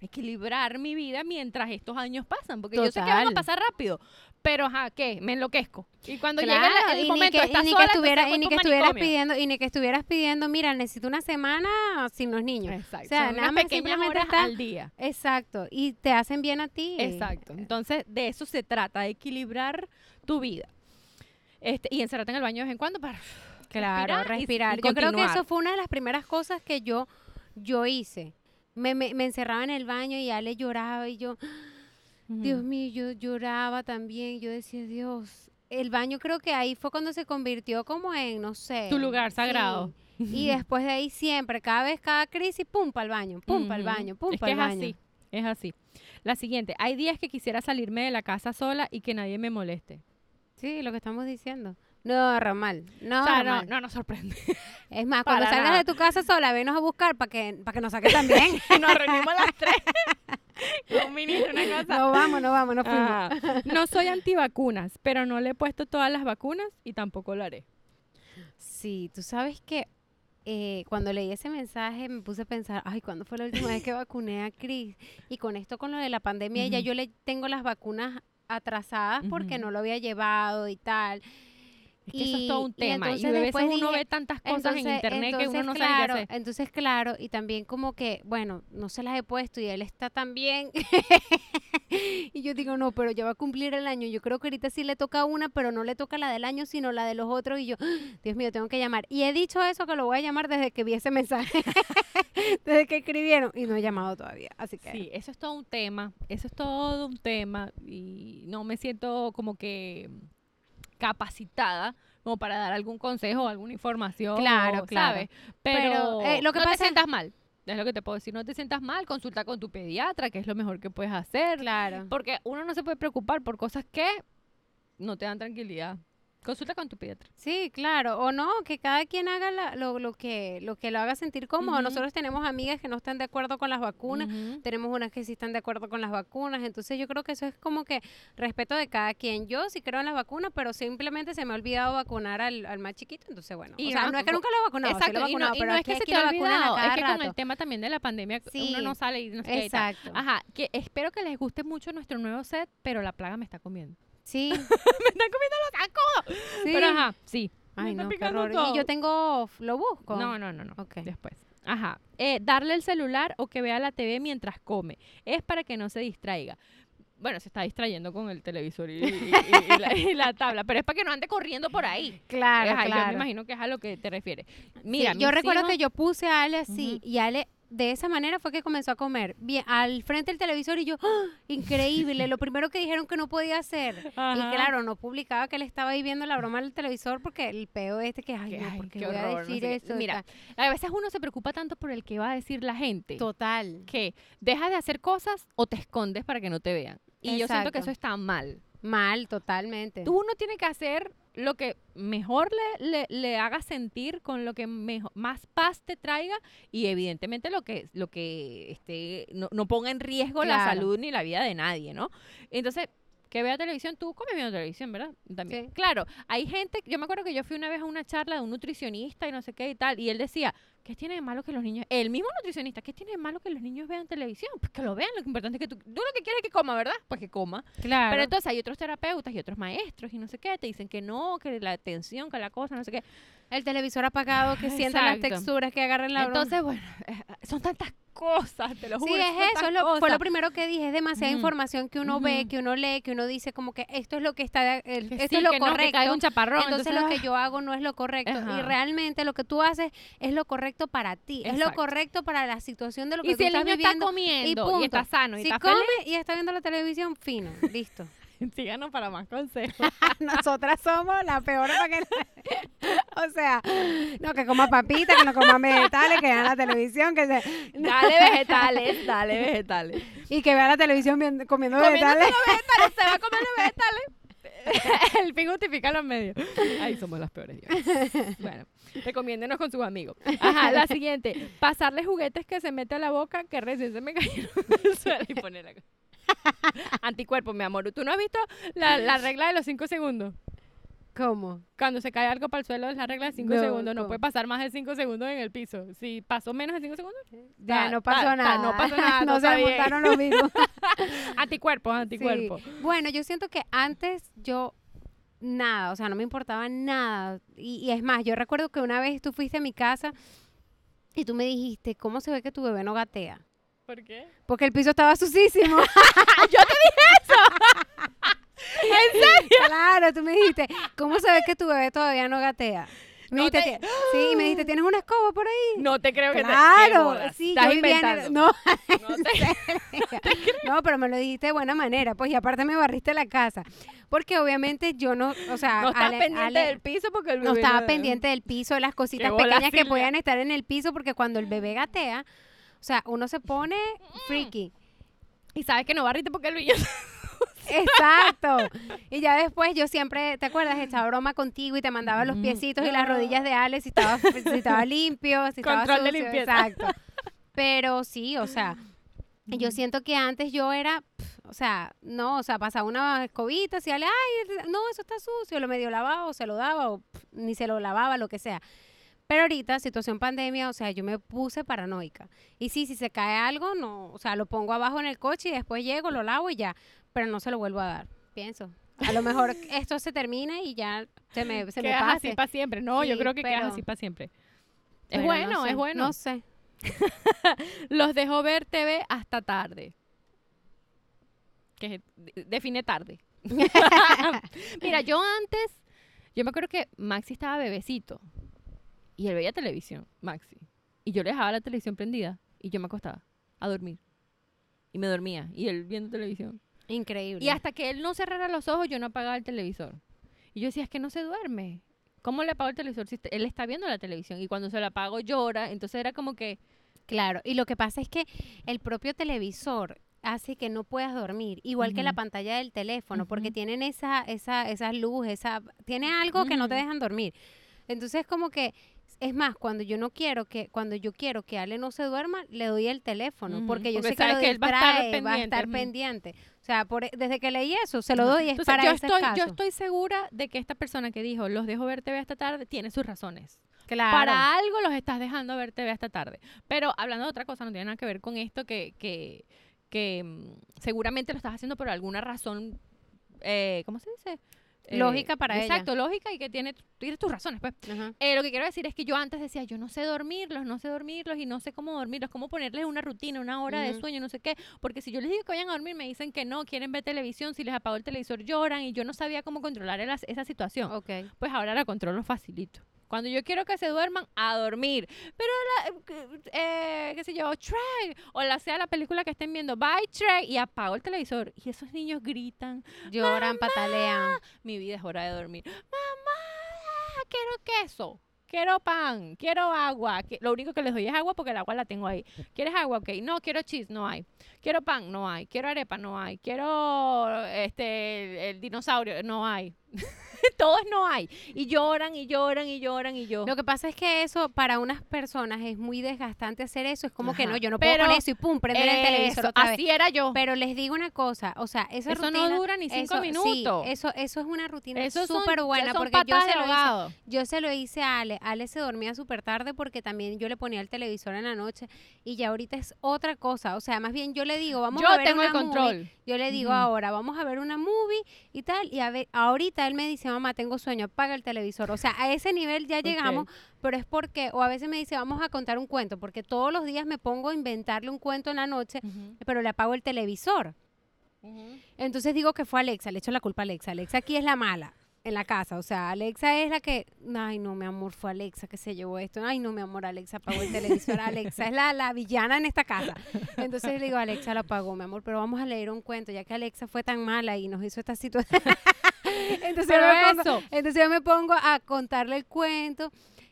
equilibrar mi vida mientras estos años pasan, porque yo sé que van a Total. pasar rápido, pero ajá, ¿qué? Me enloquezco. Y cuando Claro, llega el, el y momento ni de que, estar y ni sola, que estuviera, y ni que estuvieras pidiendo, y ni que estuvieras pidiendo, mira, necesito una semana sin los niños. Exacto. O sea, son nada unas más simplemente horas está- al día. Exacto. Y te hacen bien a ti. Exacto. Entonces, de eso se trata, de equilibrar tu vida. Este, y encerrarte en el baño de vez en cuando para Claro, respirar y respirar. Yo creo que eso fue una de las primeras cosas que yo, yo hice. Me, me, me encerraba en el baño y Ale lloraba y yo, Dios mío, yo lloraba también. Yo decía, Dios, el baño creo que ahí fue cuando se convirtió como en, no sé. Tu lugar sagrado. Y después de ahí siempre, cada vez, cada crisis, pum, para el baño, pum, para el baño, pum, es para el es baño. así, es así. La siguiente, hay días que quisiera salirme de la casa sola y que nadie me moleste. Sí, lo que estamos diciendo. No, Ramal, no, o sea, no, no nos sorprende. [laughs] Es más, cuando salgas nada. de tu casa sola, venos a buscar para que, para que nos saques también. [laughs] nos reunimos las tres. [laughs] [laughs] Un mini, una cosa. no vamos, no vamos, no fuimos. Ajá. No soy [laughs] antivacunas, pero no le he puesto todas las vacunas y tampoco lo haré. Sí, tú sabes que eh, cuando leí ese mensaje me puse a pensar, ay, ¿cuándo fue la última vez que vacuné a Chris? Y con esto, con lo de la pandemia, ya yo le tengo las vacunas atrasadas porque no lo había llevado y tal. Es que eso es Y- todo un y tema. Y, entonces a veces después uno dije, ve tantas cosas en internet que uno no sabe claro, qué hacer. Entonces, claro, y también como que, bueno, no se las he puesto y él está también. [laughs] y yo digo, no, pero ya va a cumplir el año. Yo creo que ahorita sí le toca una, pero no le toca la del año, sino la de los otros. Y yo, [gasps] Dios mío, tengo que llamar. Y he dicho eso que lo voy a llamar desde que vi ese mensaje, [laughs] desde que escribieron, y no he llamado todavía. Así que, Sí, eso es todo un tema, eso es todo un tema y no me siento como que capacitada como para dar algún consejo o alguna información, Claro, claro. ¿sabes? Pero, Pero, eh, lo que no pasa- te sientas mal, es lo que te puedo decir, no te sientas mal, consulta con tu pediatra, que es lo mejor que puedes hacer, claro. porque uno no se puede preocupar por cosas que no te dan tranquilidad. Consulta con tu pediatra. Sí, claro, o no, que cada quien haga la- lo, lo que lo que lo haga sentir cómodo. Nosotros tenemos amigas que no están de acuerdo con las vacunas, tenemos unas que sí están de acuerdo con las vacunas, entonces yo creo que eso es como que respeto de cada quien. Yo sí creo en las vacunas, pero simplemente se me ha olvidado vacunar al, al más chiquito, entonces bueno, Y o sea, no, no es que nunca lo he vacunado, sí lo he Exacto, y no, y pero no es que se te ha olvidado, es que con rato. el tema también de la pandemia Sí, uno no sale y no tal. Exacto. Ajá, que espero que les guste mucho nuestro nuevo set, pero la plaga me está comiendo. Sí, [laughs] me está comiendo los zancudos. sí. Pero ajá, sí. Ay, no, qué horror. todo. Y yo tengo, lo busco. No, no, no, no. Ok. Después. Ajá. Eh, darle el celular o que vea la TV mientras come. Es para que no se distraiga. Bueno, se está distrayendo con el televisor y, y- y- y la, tabla, pero es para que no ande corriendo por ahí. Claro, Ajá, Yo me claro. imagino que es a lo que te refieres. Sí, Mira, yo recuerdo hijos- que yo puse a Ale así y Ale de esa manera fue que comenzó a comer. Bien, al frente del televisor y yo, ¡ah! increíble, lo primero que dijeron que no podía hacer. Ajá. Y claro, no publicaba que él estaba ahí viendo la broma del televisor porque el peo este que, ay, no, ay, porque qué voy a horror, no decir sé eso. Mira, a veces uno se preocupa tanto por el que va a decir la gente. total. que dejas de hacer cosas o te escondes para que no te vean. Y yo siento que eso está mal. Mal, totalmente. Tú uno tiene que hacer lo que mejor le, le, le haga sentir, con lo que mejo- más paz te traiga y evidentemente lo que, lo que este, no, no ponga en riesgo la salud ni la vida de nadie, ¿no? Entonces, que vea televisión, tú comes viendo televisión, ¿verdad? También. Sí. Claro, hay gente, yo me acuerdo que yo fui una vez a una charla de un nutricionista y no sé qué y tal, y él decía, ¿qué tiene de malo que los niños, el mismo nutricionista, ¿qué tiene de malo que los niños vean televisión? Pues que lo vean, lo importante es que tú, tú lo que quieres es que coma, ¿verdad? Pues que coma. Claro. Pero entonces hay otros terapeutas y otros maestros y no sé qué, te dicen que no, que la atención, que la cosa, no sé qué. El televisor apagado, que sientan las Exacto. texturas, que agarren la broma. Entonces, bueno, eh, son tantas cosas, te lo juro. Sí, son es eso, tantas lo- fue cosas. lo primero que dije, es demasiada Ujú. información que uno ve, Ujú. que uno lee, que uno dice como que esto es lo que está, el- Que esto sí, es lo que no, que correcto. caiga un chaparrón. entonces, lo que yo hago no es lo correcto y Ajá. realmente lo que tú haces es lo correcto para ti, es lo Exacto. correcto para la situación de lo que Y tú si el estás niño está viviendo comiendo y, punto. está sano y si está come y está viendo la televisión, fino, listo. [laughs] síganos para más consejos. [laughs] Nosotras somos la peor para que [laughs] o sea, no que coma papitas, que no coma vegetales, que vean la televisión, que se dale vegetales, dale vegetales. y que vea la televisión viendo- comiendo vegetales. vegetales, se va a comer los vegetales. El fin justifica los medios. Ahí somos las peores. Dios. Bueno, recomiéndenos con sus amigos. Ajá, la siguiente. Pasarle juguetes que se mete a la boca que recién se me cayeron del suelo y ponerla. [laughs] Anticuerpo, mi amor. ¿Tú no has visto la, la [laughs] regla de los cinco segundos? ¿Cómo? Cuando se cae algo para el suelo es la regla de cinco No, segundos. No ¿cómo? puede pasar más de cinco segundos en el piso. Si pasó menos de cinco segundos, Ya Ta- no pasó ta- [laughs] nada. no pasó nada, no no se montaron los virus. anticuerpos, anticuerpos. Sí. Bueno, yo siento que antes yo nada, o sea, no me importaba nada. Y, y es más, yo recuerdo que una vez tú fuiste a mi casa y tú me dijiste, ¿cómo se ve que tu bebé no gatea? ¿Por qué? Porque el piso estaba sucísimo. [laughs] ¡Yo te dije eso! [laughs] ¿En serio? claro, tú me dijiste, ¿cómo ve que tu bebé todavía no gatea? Me No dijiste, te- "Ti- sí, me dijiste, ¿tienes una escoba por ahí? No te creo que te... Claro, sí, Estás yo en el- inventando. no, [laughs] No te- no, pero me lo dijiste de buena manera, pues, y aparte me barriste la casa. Porque obviamente yo no, o sea, no estás Ale- pendiente Ale- del piso porque el no bebé estaba pendiente del piso, de las cositas pequeñas que podían estar en el piso, porque cuando el bebé gatea, o sea, uno se pone freaky. Y sabes que no barriste porque el niño... [laughs] Exacto. Y ya después yo siempre, ¿te acuerdas? Echaba broma contigo y te mandaba los Mm. piecitos y las rodillas de Ale si estaba, si estaba [laughs] limpio, si estaba Control de sucio, limpieza. Exacto. Pero sí, o sea, yo siento que antes yo era, pf, o sea, no, o sea, pasaba una escobita, si ay, no, eso está sucio, lo medio lavaba o se lo daba o ni se lo lavaba, lo que sea. Pero ahorita, situación pandemia, o sea, yo me puse paranoica. Y sí, si se cae algo, no, o sea, lo pongo abajo en el coche y después llego, lo lavo y ya. Pero no se lo vuelvo a dar, pienso. A lo mejor [laughs] esto se termina y ya se me, se me quedas pase. así para siempre. No, yo creo que quedas pero- así para siempre. Es no bueno, sé, es bueno. No sé. Los dejo ver TV hasta tarde. Que define tarde. [laughs] [laughs] Mira, yo antes, yo me acuerdo que Maxi estaba bebecito y él veía televisión, Maxi. Y yo le dejaba la televisión prendida y yo me acostaba a dormir. Y me dormía y él viendo televisión. Increíble. Y hasta que él no cerrara los ojos, yo no apagaba el televisor. Y yo decía, es que no se duerme. ¿Cómo le apago el televisor si él está viendo la televisión? Y cuando se la apago llora. Entonces era como que, Claro, y lo que pasa es que el propio televisor hace que no puedas dormir, igual que la pantalla del teléfono, porque tienen esa, esa, esa luz, esa, tiene algo que no te dejan dormir. Entonces como que, es más, cuando yo no quiero que, cuando yo quiero que Ale no se duerma, le doy el teléfono, porque yo porque sé que lo que él va a estar distrae, va a estar pendiente. O sea, por, e, desde que leí eso, se lo doy es Entonces, para yo ese estoy, yo estoy segura de que esta persona que dijo, los dejo ver TV hasta tarde, tiene sus razones. Claro. Para algo los estás dejando ver TV hasta tarde. Pero hablando de otra cosa, no tiene nada que ver con esto, que, que, que mm, seguramente lo estás haciendo por alguna razón, eh, ¿cómo se dice? Eh, Lógica para ella. Exacto, lógica y que tiene, tiene tus razones, pues. Eh, lo que quiero decir es que yo antes decía, yo no sé dormirlos, no sé dormirlos y no sé cómo dormirlos, cómo ponerles una rutina, una hora de sueño, no sé qué, porque si yo les digo que vayan a dormir, me dicen que no, quieren ver televisión, si les apago el televisor lloran y yo no sabía cómo controlar esa situación. Ok. Pues ahora la controlo facilito. Cuando yo quiero que se duerman, a dormir. Pero, la, eh, qué sé yo, Shrek, o la sea la película que estén viendo, bye Shrek, y apago el televisor. Y esos niños gritan, Lloran, patalean. mi vida es hora de dormir. Mamá, quiero queso, quiero pan, quiero agua. Lo único que les doy es agua porque el agua la tengo ahí. [laughs] ¿Quieres agua? Ok. No, quiero cheese, no hay. Quiero pan, no hay. Quiero arepa, no hay. Quiero este el dinosaurio, no hay. [laughs] Todos no hay. Y lloran y lloran y lloran y yo. Lo que pasa es que eso para unas personas es muy desgastante hacer eso. Es como que no, yo no puedo Pero con eso y pum, prender el televisor Eso, otra vez. Así era yo. Pero les digo una cosa, o sea, esa Eso rutina... no dura ni cinco eso, minutos. Sí, eso, eso es una rutina súper buena porque yo se, lo hice, yo se lo hice a Ale. Ale se dormía súper tarde porque también yo le ponía el televisor en la noche y ya ahorita es otra cosa. O sea, más bien yo le digo, vamos Yo a ver tengo el una movie. control. Yo le digo ahora, vamos a ver una movie y tal. Y a ver, ahorita él me dice, mamá, tengo sueño, apaga el televisor. O sea, a ese nivel ya llegamos, pero es porque, o a veces me dice, vamos a contar un cuento, porque todos los días me pongo a inventarle un cuento en la noche, pero le apago el televisor. Entonces digo que fue Alexa, le echo la culpa a Alexa. Alexa aquí es la mala en la casa. O sea, Alexa es la que, ay no, mi amor, fue Alexa que se llevó esto. Ay no, mi amor, Alexa apagó el televisor. Alexa es la, la villana en esta casa. Entonces le digo, Alexa lo apagó, mi amor, pero vamos a leer un cuento, ya que Alexa fue tan mala y nos hizo esta situación. [laughs] entonces, Pero yo me pongo, eso. entonces yo me pongo a contarle el cuento.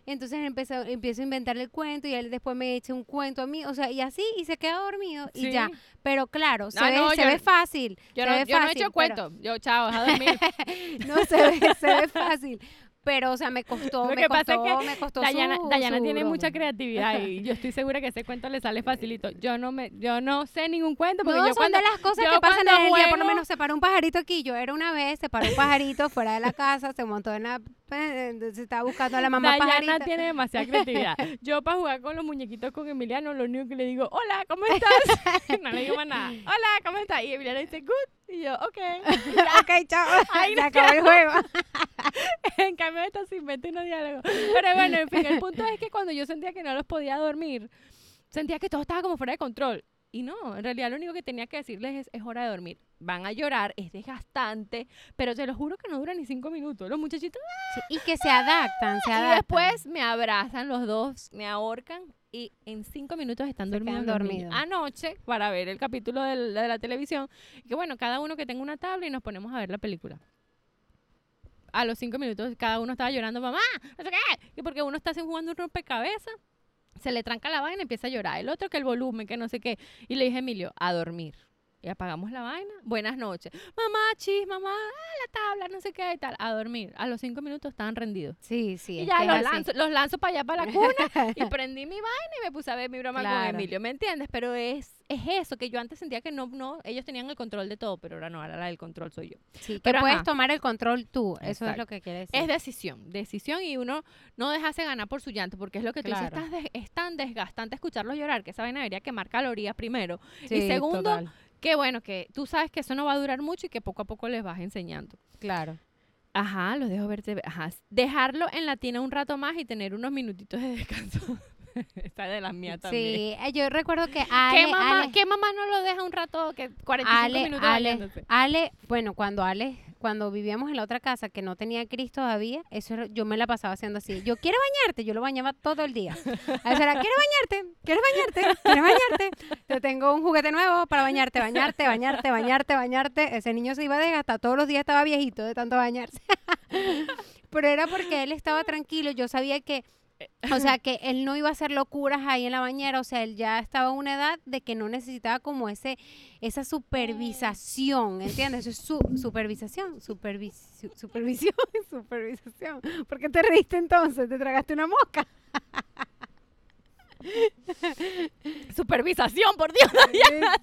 Entonces empiezo, empiezo a inventarle el cuento y él después me echa un cuento a mí, o sea, y así, y se queda dormido y ya. Pero claro, se, Ah, ve, no, se yo- ve fácil. Yo, se no, ve yo no he hecho pero- cuento. Yo, chao, a dormir. [laughs] no se ve, se ve fácil. Pero, o sea, me costó, me es costó, que me costó Dayana, su- Dayana su tiene broma. mucha creatividad y yo estoy segura que ese cuento le sale facilito. Yo no me, yo no sé ningún cuento porque No, yo son cuando de las cosas que pasan en el día. Por lo juego- menos se paró un pajarito aquí. Yo era una vez, se paró un pajarito fuera de la casa, se montó en la... eh, Entonces estaba buscando a la mamá Dayana pajarita. tiene demasiada [laughs] creatividad. Yo para jugar con los muñequitos con Emiliano, lo único que le digo, hola, ¿cómo [laughs] estás? [laughs] no le digo más nada. Hola, ¿cómo estás? Y Emiliano dice, good. Y yo, ok. [laughs] [laughs] ok, chao. [laughs] Ay, se no. acabó el juego. en cambio, esto se inventa unos diálogos. Pero bueno, en fin, el punto es que cuando yo sentía que no los podía dormir, sentía que todo estaba como fuera de control. Y no, en realidad lo único que tenía que decirles es, es hora de dormir. Van a llorar, es desgastante, pero te lo juro que no dura ni cinco minutos. Los muchachitos, Sí, y que se adaptan, se y después me abrazan los dos, me ahorcan y en cinco minutos están Se niños. dormidos. Anoche, para ver el capítulo del- de la televisión, que bueno, cada uno que tenga una tabla y nos ponemos a ver la película. A los cinco minutos cada uno estaba llorando, mamá, no sé qué, y porque uno está jugando un rompecabezas, se le tranca la vaina y empieza a llorar. El otro que el volumen, que no sé qué. Y le dije Emilio, a dormir. Y apagamos la vaina. Buenas noches. Mamá, chis, mamá, ah, la tabla, no sé qué y tal. A dormir. A los cinco minutos estaban rendidos. Sí, sí. y ya que los lanzo, los lanzo para allá, para la cuna. y [laughs] prendí mi vaina y me puse a ver mi broma con. Emilio, ¿me entiendes? Pero es, es eso, que yo antes sentía que no, no, ellos tenían el control de todo, pero ahora no, ahora la del control soy yo. Sí, que Pero puedes ajá. tomar el control tú. Eso es lo que quiere decir. Es decisión, decisión y uno no dejarse ganar por su llanto, porque es lo que tú dices, estás es tan desgastante escucharlos llorar, que esa vaina debería quemar calorías primero. Sí, y segundo, total. Que bueno, que tú sabes que eso no va a durar mucho y que poco a poco les vas enseñando. Claro. Ajá, los dejo verte. Ajá. Dejarlo en la tina un rato más y tener unos minutitos de descanso. [laughs] [laughs] Esta de las mías también. Sí, eh, yo recuerdo que Ale, ¿Qué, mamá, Ale, ¿Qué mamá no lo deja un rato? que 45 Ale, minutos Ale, bañándose? Ale, bueno, cuando Ale, cuando vivíamos en la otra casa que no tenía Cris todavía, eso yo me la pasaba haciendo así. Yo quiero bañarte, yo lo bañaba todo el día. A veces era, ¿quieres bañarte? ¿Quieres bañarte? ¿Quieres bañarte? Te tengo un juguete nuevo para bañarte, bañarte, bañarte, bañarte, bañarte. Ese niño se iba a desgastar, todos los días estaba viejito de tanto bañarse. [laughs] Pero era porque él estaba tranquilo, yo sabía que [laughs] o sea, que él no iba a hacer locuras ahí en la bañera, o sea, él ya estaba a una edad de que no necesitaba como ese esa supervisación, ¿entiendes? Eso es su, supervisación, supervis- su- supervisión, [laughs] supervisación. ¿Por qué te reíste entonces? ¿Te tragaste una mosca? [laughs] Supervisación, por Dios,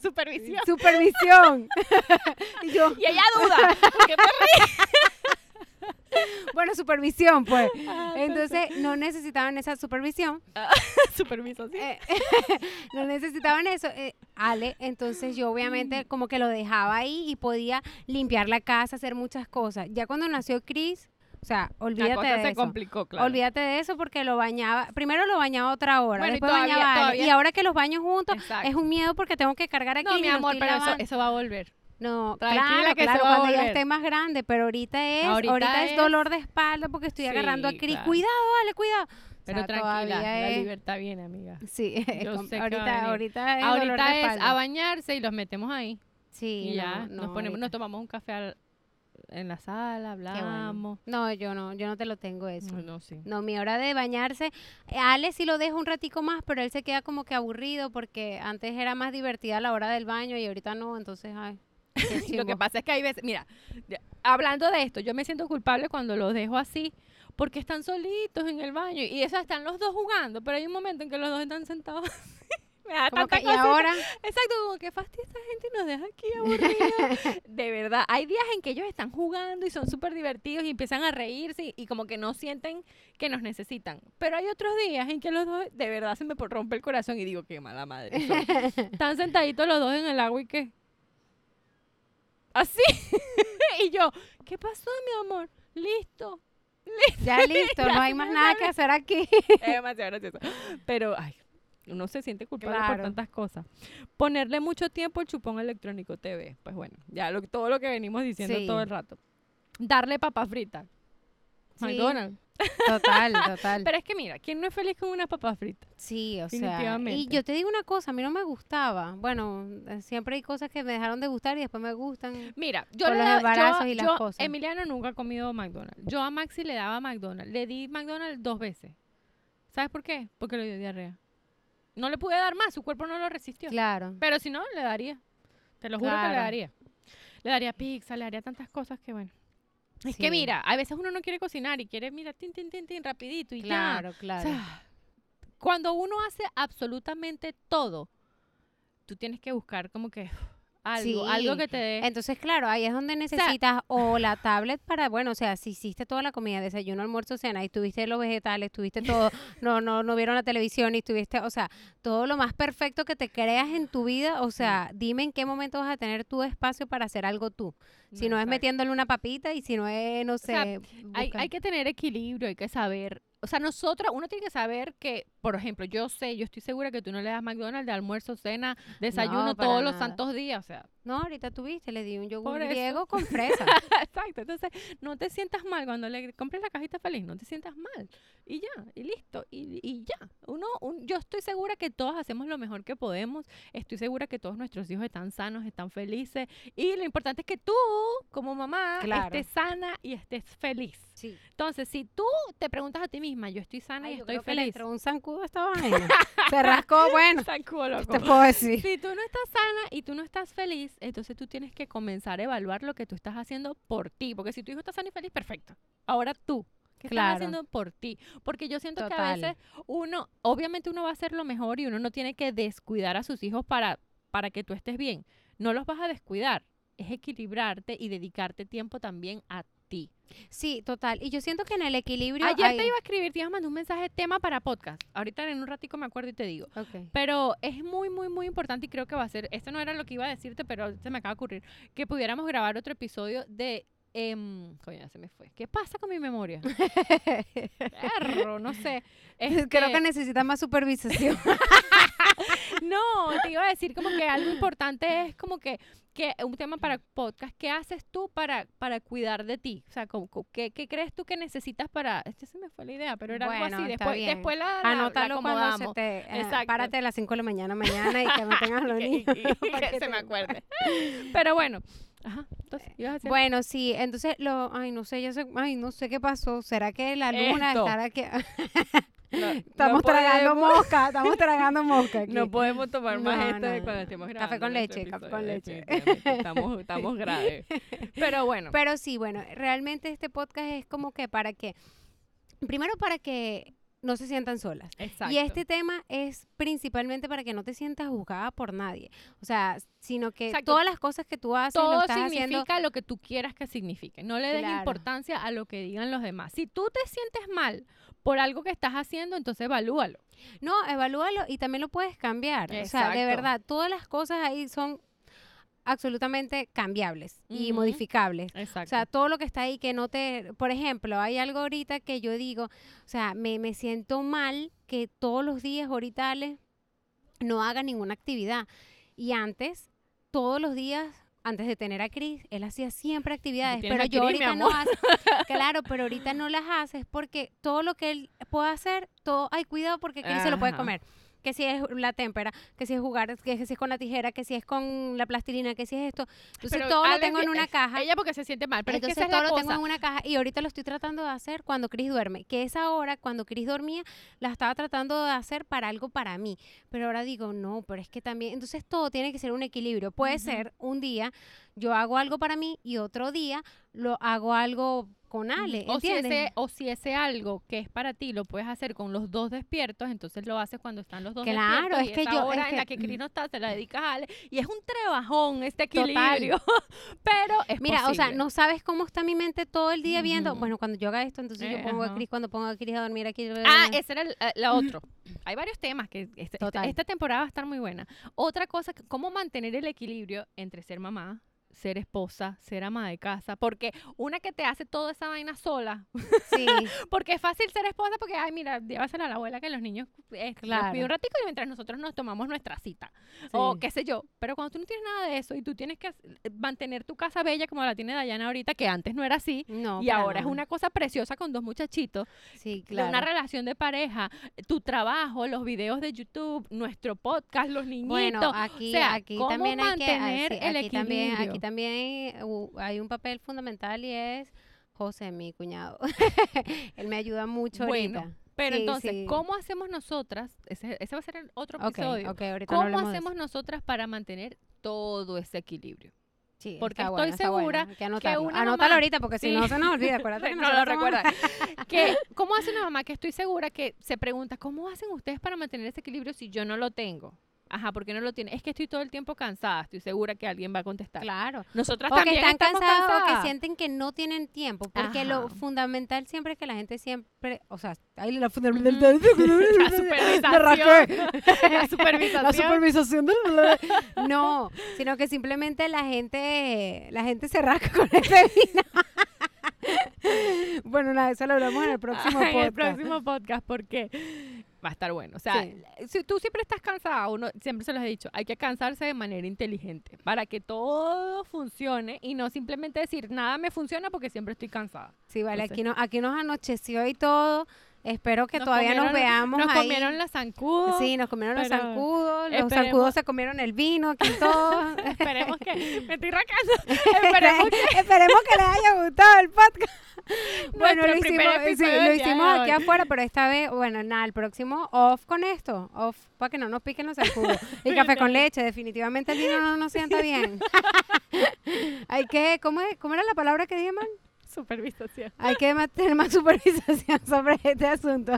supervisión. Supervisión. y yo, Y ella duda. ¿por qué te ríes? [laughs] bueno, supervisión, pues. [laughs] Ah, Entonces, no necesitaban esa supervisión. [laughs] Supervisación. Eh, no necesitaban eso. eh, Ale, entonces yo obviamente como que lo dejaba ahí y podía limpiar la casa, hacer muchas cosas. Ya cuando nació Chris, o sea, La olvídate cosa de se eso. complicó, claro. Olvídate de eso porque lo bañaba, primero lo bañaba otra hora, Bueno, y después todavía- bañaba todavía- y ahora que los baño juntos Exacto. es un miedo porque tengo que cargar a No, mi y amor, pero eso, eso va a volver. No, Tranquila claro, que claro, se va a cuando ya volver. esté más grande, pero ahorita es, Ahorita ahorita, es, es- dolor de espalda porque estoy Sí, agarrando a claro. Cuidado, Ale, cuidado. O Pero sea, tranquila, todavía la es- libertad viene, amiga. Sí, [laughs] Yo com- sé que va a ahorita, venir. ahorita es dolor de Ahorita es espalda. a bañarse y los metemos ahí. Sí, y ya no, nos no, ponemos, nos ahorita. tomamos un café al- en la sala, Qué bueno. hablamos. No, yo no, yo no te lo tengo eso. No, no, sí. No, mi hora de bañarse, eh, Ale sí lo dejo un ratico más, pero él se queda como que aburrido porque antes era más divertida la hora del baño y ahorita no, entonces, ay. [laughs] Lo que pasa es que hay veces, mira, hablando de esto, yo me siento culpable cuando los dejo así, porque están solitos en el baño y eso están los dos jugando, pero hay un momento en que los dos están sentados. [laughs] me da Como tanta que, y ahora, Exacto, como que fastidia esta gente y nos deja aquí aburridos. [laughs] de verdad, hay días en que ellos están jugando y son súper divertidos y empiezan a reírse y, y como que no sienten que nos necesitan. Pero hay otros días en que los dos, de verdad, se me rompe el corazón y digo, qué mala madre. soy". están sentaditos los dos en el agua y qué. Así. [laughs] y yo, ¿qué pasó, mi amor? Listo. ya listo, [laughs] no hay más nada que hacer aquí. Es demasiado gracioso. Pero, ay, uno se siente culpable por tantas cosas. Ponerle mucho tiempo al chupón electrónico TV. Pues bueno, ya lo, todo lo que venimos diciendo Sí. todo el rato. Darle papas fritas. Sí. McDonald's. Total, total. Pero es que mira, ¿quién no es feliz con unas papas fritas? Sí, o sea, y yo te digo una cosa, a mí no me gustaba. Bueno, eh, siempre hay cosas que me dejaron de gustar y después me gustan. Mira, yo le los daba- embarazos yo- y las yo- cosas. Emiliano nunca ha comido McDonald's. Yo a Maxi le daba McDonald's. Le di McDonald's dos veces. ¿Sabes por qué? Porque le dio diarrea. No le pude dar más, su cuerpo no lo resistió. Claro. Pero si no, le daría. Te lo juro que le daría. Le daría pizza, le daría tantas cosas que bueno. Es que mira, a veces uno no quiere cocinar y quiere, mira, tin, tin, tin, tin, rapidito y Claro, ya. claro. Sea, cuando uno hace absolutamente todo, tú tienes que buscar como que algo, algo que te dé. Entonces, claro, ahí es donde necesitas o la tablet para, bueno, o sea, si hiciste toda la comida, desayuno, almuerzo, cena, y tuviste los vegetales, tuviste todo, [laughs] no, no, no vieron la televisión y tuviste, o sea, todo lo más perfecto que te creas en tu vida, o sea, dime en qué momento vas a tener tu espacio para hacer algo tú. Si no es metiéndole una papita y si no es, no sé, sea, Hay, hay que tener equilibrio, hay que saber o sea, nosotras, uno tiene que saber que, por ejemplo, yo sé, yo estoy segura que tú no le das McDonald's de almuerzo, cena, desayuno todos los santos días, o sea, No, ahorita tuviste, le di un yogur griego con [laughs] fresa. exacto. Entonces, no te sientas mal cuando le compres la cajita feliz, no te sientas mal. Y ya, y listo, y, y ya. Uno, un- yo estoy segura que todos hacemos lo mejor que podemos, estoy segura que todos nuestros hijos están sanos, están felices, y lo importante es que tú, como mamá, Claro. estés sana y estés feliz. Sí. Entonces, si tú te preguntas a ti misma, yo estoy sana Ay, y yo estoy creo que le feliz. entró un zancudo esta vaina. [laughs] Se rascó, bueno, ¿qué loco. te puedo decir? Si tú no estás sana y tú no estás feliz, entonces tú tienes que comenzar a evaluar lo que tú estás haciendo por ti. Porque si tu hijo está sano y feliz, perfecto. Ahora tú, ¿qué Claro. estás haciendo por ti? Porque yo siento que a veces uno, obviamente uno va a hacer lo mejor y uno no tiene que descuidar a sus hijos para, para que tú estés bien. No los vas a descuidar. Es equilibrarte y dedicarte tiempo también a ti. Sí, total. Y yo siento que en el equilibrio. Ayer hay- te iba a escribir, te iba a mandar un mensaje tema para podcast. Ahorita en un ratico me acuerdo y te digo. Ok. Pero es muy, muy, muy importante y creo que va a ser, esto no era lo que iba a decirte, pero se me acaba de ocurrir, que pudiéramos grabar otro episodio de... em, coño, se me fue. ¿Qué pasa con mi memoria? Perro, no sé. [laughs] Creo Este, que necesita más supervisación. [laughs] No, te iba a decir como que algo importante es como que, que un tema para podcast, ¿qué haces tú para, para cuidar de ti? O sea, ¿qué, qué crees tú que necesitas para...? Este se me fue la idea, pero era algo Bueno, así. está Después, bien. después la, la- la Anótalo cuando se te. eh, Exacto. párate a las 5 de la mañana mañana y que me [laughs] tengas los niños. y- y para que se me te- acuerde. Pero bueno. Ajá, entonces, ibas a decir Bueno, sí, entonces lo, ay, no sé, ya sé, ay, no sé qué pasó. ¿Será que la luna Esto. estará que [laughs] [laughs] No, estamos no tragando podemos- mosca, estamos [laughs] tragando mosca aquí. No podemos tomar más No, esto de no, cuando estemos Café grabando. con este leche, café con leche. Estamos, [laughs] estamos graves. Pero bueno. Pero sí, bueno, realmente este podcast es como que para que, primero para que no se sientan solas. Exacto. Y este tema es principalmente para que no te sientas juzgada por nadie. O sea, sino que Exacto. todas las cosas que tú haces lo todo estás significa haciendo. lo que tú quieras que signifique. No le des Claro. importancia a lo que digan los demás. Si tú te sientes mal por algo que estás haciendo, entonces evalúalo. No, evalúalo y también lo puedes cambiar. O sea, de Exacto. verdad, todas las cosas ahí son absolutamente cambiables y modificables. Exacto. O sea, todo lo que está ahí que no te... Por ejemplo, hay algo ahorita que yo digo, o sea, me, me siento mal que todos los días ahorita Ale no haga ninguna actividad. Y antes, todos los días, antes de tener a Cris, él hacía siempre actividades. Pero yo ahorita no hace. [laughs] Claro, pero ahorita no las haces porque todo lo que él pueda hacer, todo... Ay, cuidado porque Cris se lo puede comer. Que si es la témpera, que si es jugar, que si es con la tijera, que si es con la plastilina, que si es esto. Entonces Pero todo lo tengo en una caja. Ella porque se siente mal, pero Entonces es que esa todo es lo tengo en una caja y ahorita lo estoy tratando de hacer cuando Chris duerme, que esa hora cuando Chris dormía la estaba tratando de hacer para algo para mí, pero ahora digo, no, pero es que también, entonces todo tiene que ser un equilibrio. Puede ser un día yo hago algo para mí y otro día lo hago algo con Ale, O si, ese, o si ese algo que es para ti lo puedes hacer con los dos despiertos, entonces lo haces cuando están los dos Claro, despiertos. es y que esa yo- hora es en la que- Cris no está, se la dedicas a Ale. Y es un trabajón este equilibrio. [laughs] pero es Mira, o sea, no sabes cómo está mi mente todo el día viendo, bueno, cuando yo haga esto, entonces Eh, yo pongo a ajá. Chris, cuando pongo a Chris a dormir aquí. Ah, ese era el, eh, la otro. Hay varios temas que este- este- esta temporada va a estar muy buena. Otra cosa, cómo mantener el equilibrio entre ser mamá, ser esposa, ser ama de casa, porque una que te hace toda esa vaina sola, sí, [laughs] porque es fácil ser esposa porque, ay, mira, llévasela a la abuela que los niños eh, los Claro. pide un ratico y mientras nosotros nos tomamos nuestra cita, o qué sé yo, pero cuando tú no tienes nada de eso y tú tienes que mantener tu casa bella como la tiene Dayana ahorita, que antes no era así, no, y ahora es una cosa preciosa con dos muchachitos, sí, claro. una relación de pareja, tu trabajo, los videos de YouTube, nuestro podcast, los niñitos. Bueno, aquí, sea, aquí ¿cómo también hay que sí, el aquí también, equilibrio? aquí también hay un papel fundamental y es José, mi cuñado. [laughs] Él me ayuda mucho Bueno, ahorita. Pero Sí, entonces, sí. ¿cómo hacemos nosotras? Ese, ese va a ser el otro episodio. ¿Cómo hacemos nosotras para mantener todo ese equilibrio? Sí, porque estoy segura que anotarlo. una Anótalo mamá- ahorita porque si no se nos olvida. Acuérdate que [laughs] no lo recuerda. [laughs] que, ¿Cómo hace una mamá que estoy segura que se pregunta, ¿cómo hacen ustedes para mantener ese equilibrio si yo no lo tengo? Ajá, ¿por qué no lo tiene? Es que estoy todo el tiempo cansada. Estoy segura que alguien va a contestar. Claro. Nosotras O que también están estamos cansados o que cansadas. sienten que no tienen tiempo. Porque lo fundamental siempre es que la gente siempre, o sea, ahí la [laughs] La fundamental. supervisación. Me rasqué. [laughs] La supervisación. La supervisación No, sino que simplemente la gente la gente se rasca con ese vino. [laughs] Bueno, nada, eso lo hablamos en el próximo en el podcast. próximo podcast porque va a estar bueno. O sea, Sí. si tú siempre estás cansada, uno siempre se los he dicho, hay que cansarse de manera inteligente para que todo funcione y no simplemente decir nada me funciona porque siempre estoy cansada. Sí, vale, Entonces- aquí, no, aquí nos anocheció y todo. Espero que Nos todavía nos veamos Nos ahí. comieron los zancudos. Sí, nos comieron los zancudos. Los zancudos se comieron el vino, aquí todo. [laughs] Esperemos que me estoy racando. [laughs] Esperemos que Esperemos que les haya gustado el podcast. [laughs] bueno, lo hicimos, sí, lo hicimos aquí afuera, pero esta vez, bueno, nada, el próximo off con esto, off, para que no nos piquen los zancudos. [laughs] Y café con leche, definitivamente el vino no nos sienta bien. [laughs] Hay que, ¿cómo, es? ¿cómo era la palabra que dije mal? supervisación. Hay que tener más supervisación sobre este asunto.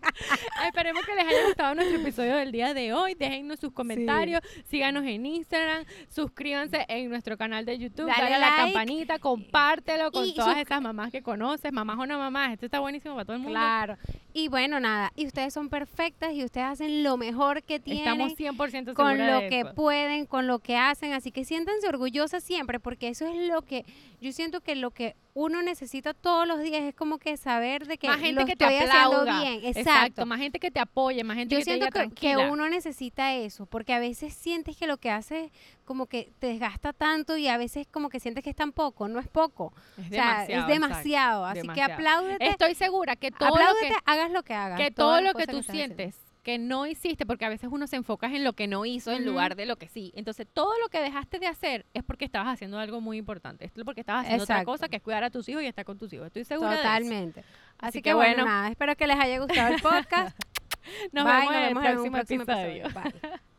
[laughs] Esperemos que les haya gustado nuestro episodio del día de hoy. Déjennos sus comentarios, síganos en Instagram, suscríbanse en nuestro canal de YouTube, Dale dale, a la like. campanita, compártelo con Y todas esas mamás que conoces, mamás o no mamás. Esto está buenísimo para todo el mundo. Claro. Y bueno, nada, y ustedes son perfectas y ustedes hacen lo mejor que tienen. Estamos 100% seguras con lo de que eso. pueden, con lo que hacen, así que siéntanse orgullosas siempre, porque eso es lo que yo siento que lo que uno necesita todos los días es como que saber de que más gente lo que te estoy haciendo aplauda. bien, exacto. Más gente que te apoye, más gente Yo que te siento diga que, que uno necesita eso, porque a veces sientes que lo que haces como que te desgasta tanto y a veces como que sientes que es tan poco, no es poco, es o sea, demasiado, es demasiado, así demasiado. que apláudete, Estoy segura que todo lo que hagas lo que hagas, que todo lo que tú sientes que no hiciste, porque a veces uno se enfoca en lo que no hizo en lugar de lo que sí. Entonces, todo lo que dejaste de hacer es porque estabas haciendo algo muy importante. Es porque estabas haciendo otra cosa que es cuidar a tus hijos y estar con tus hijos. Estoy segura de eso. Totalmente. Así, Así que, que bueno, bueno. nada, espero que les haya gustado el podcast. [laughs] Nos Bye, vemos nos en el vemos en un próximo próximo episodio. episodio. Bye. [laughs]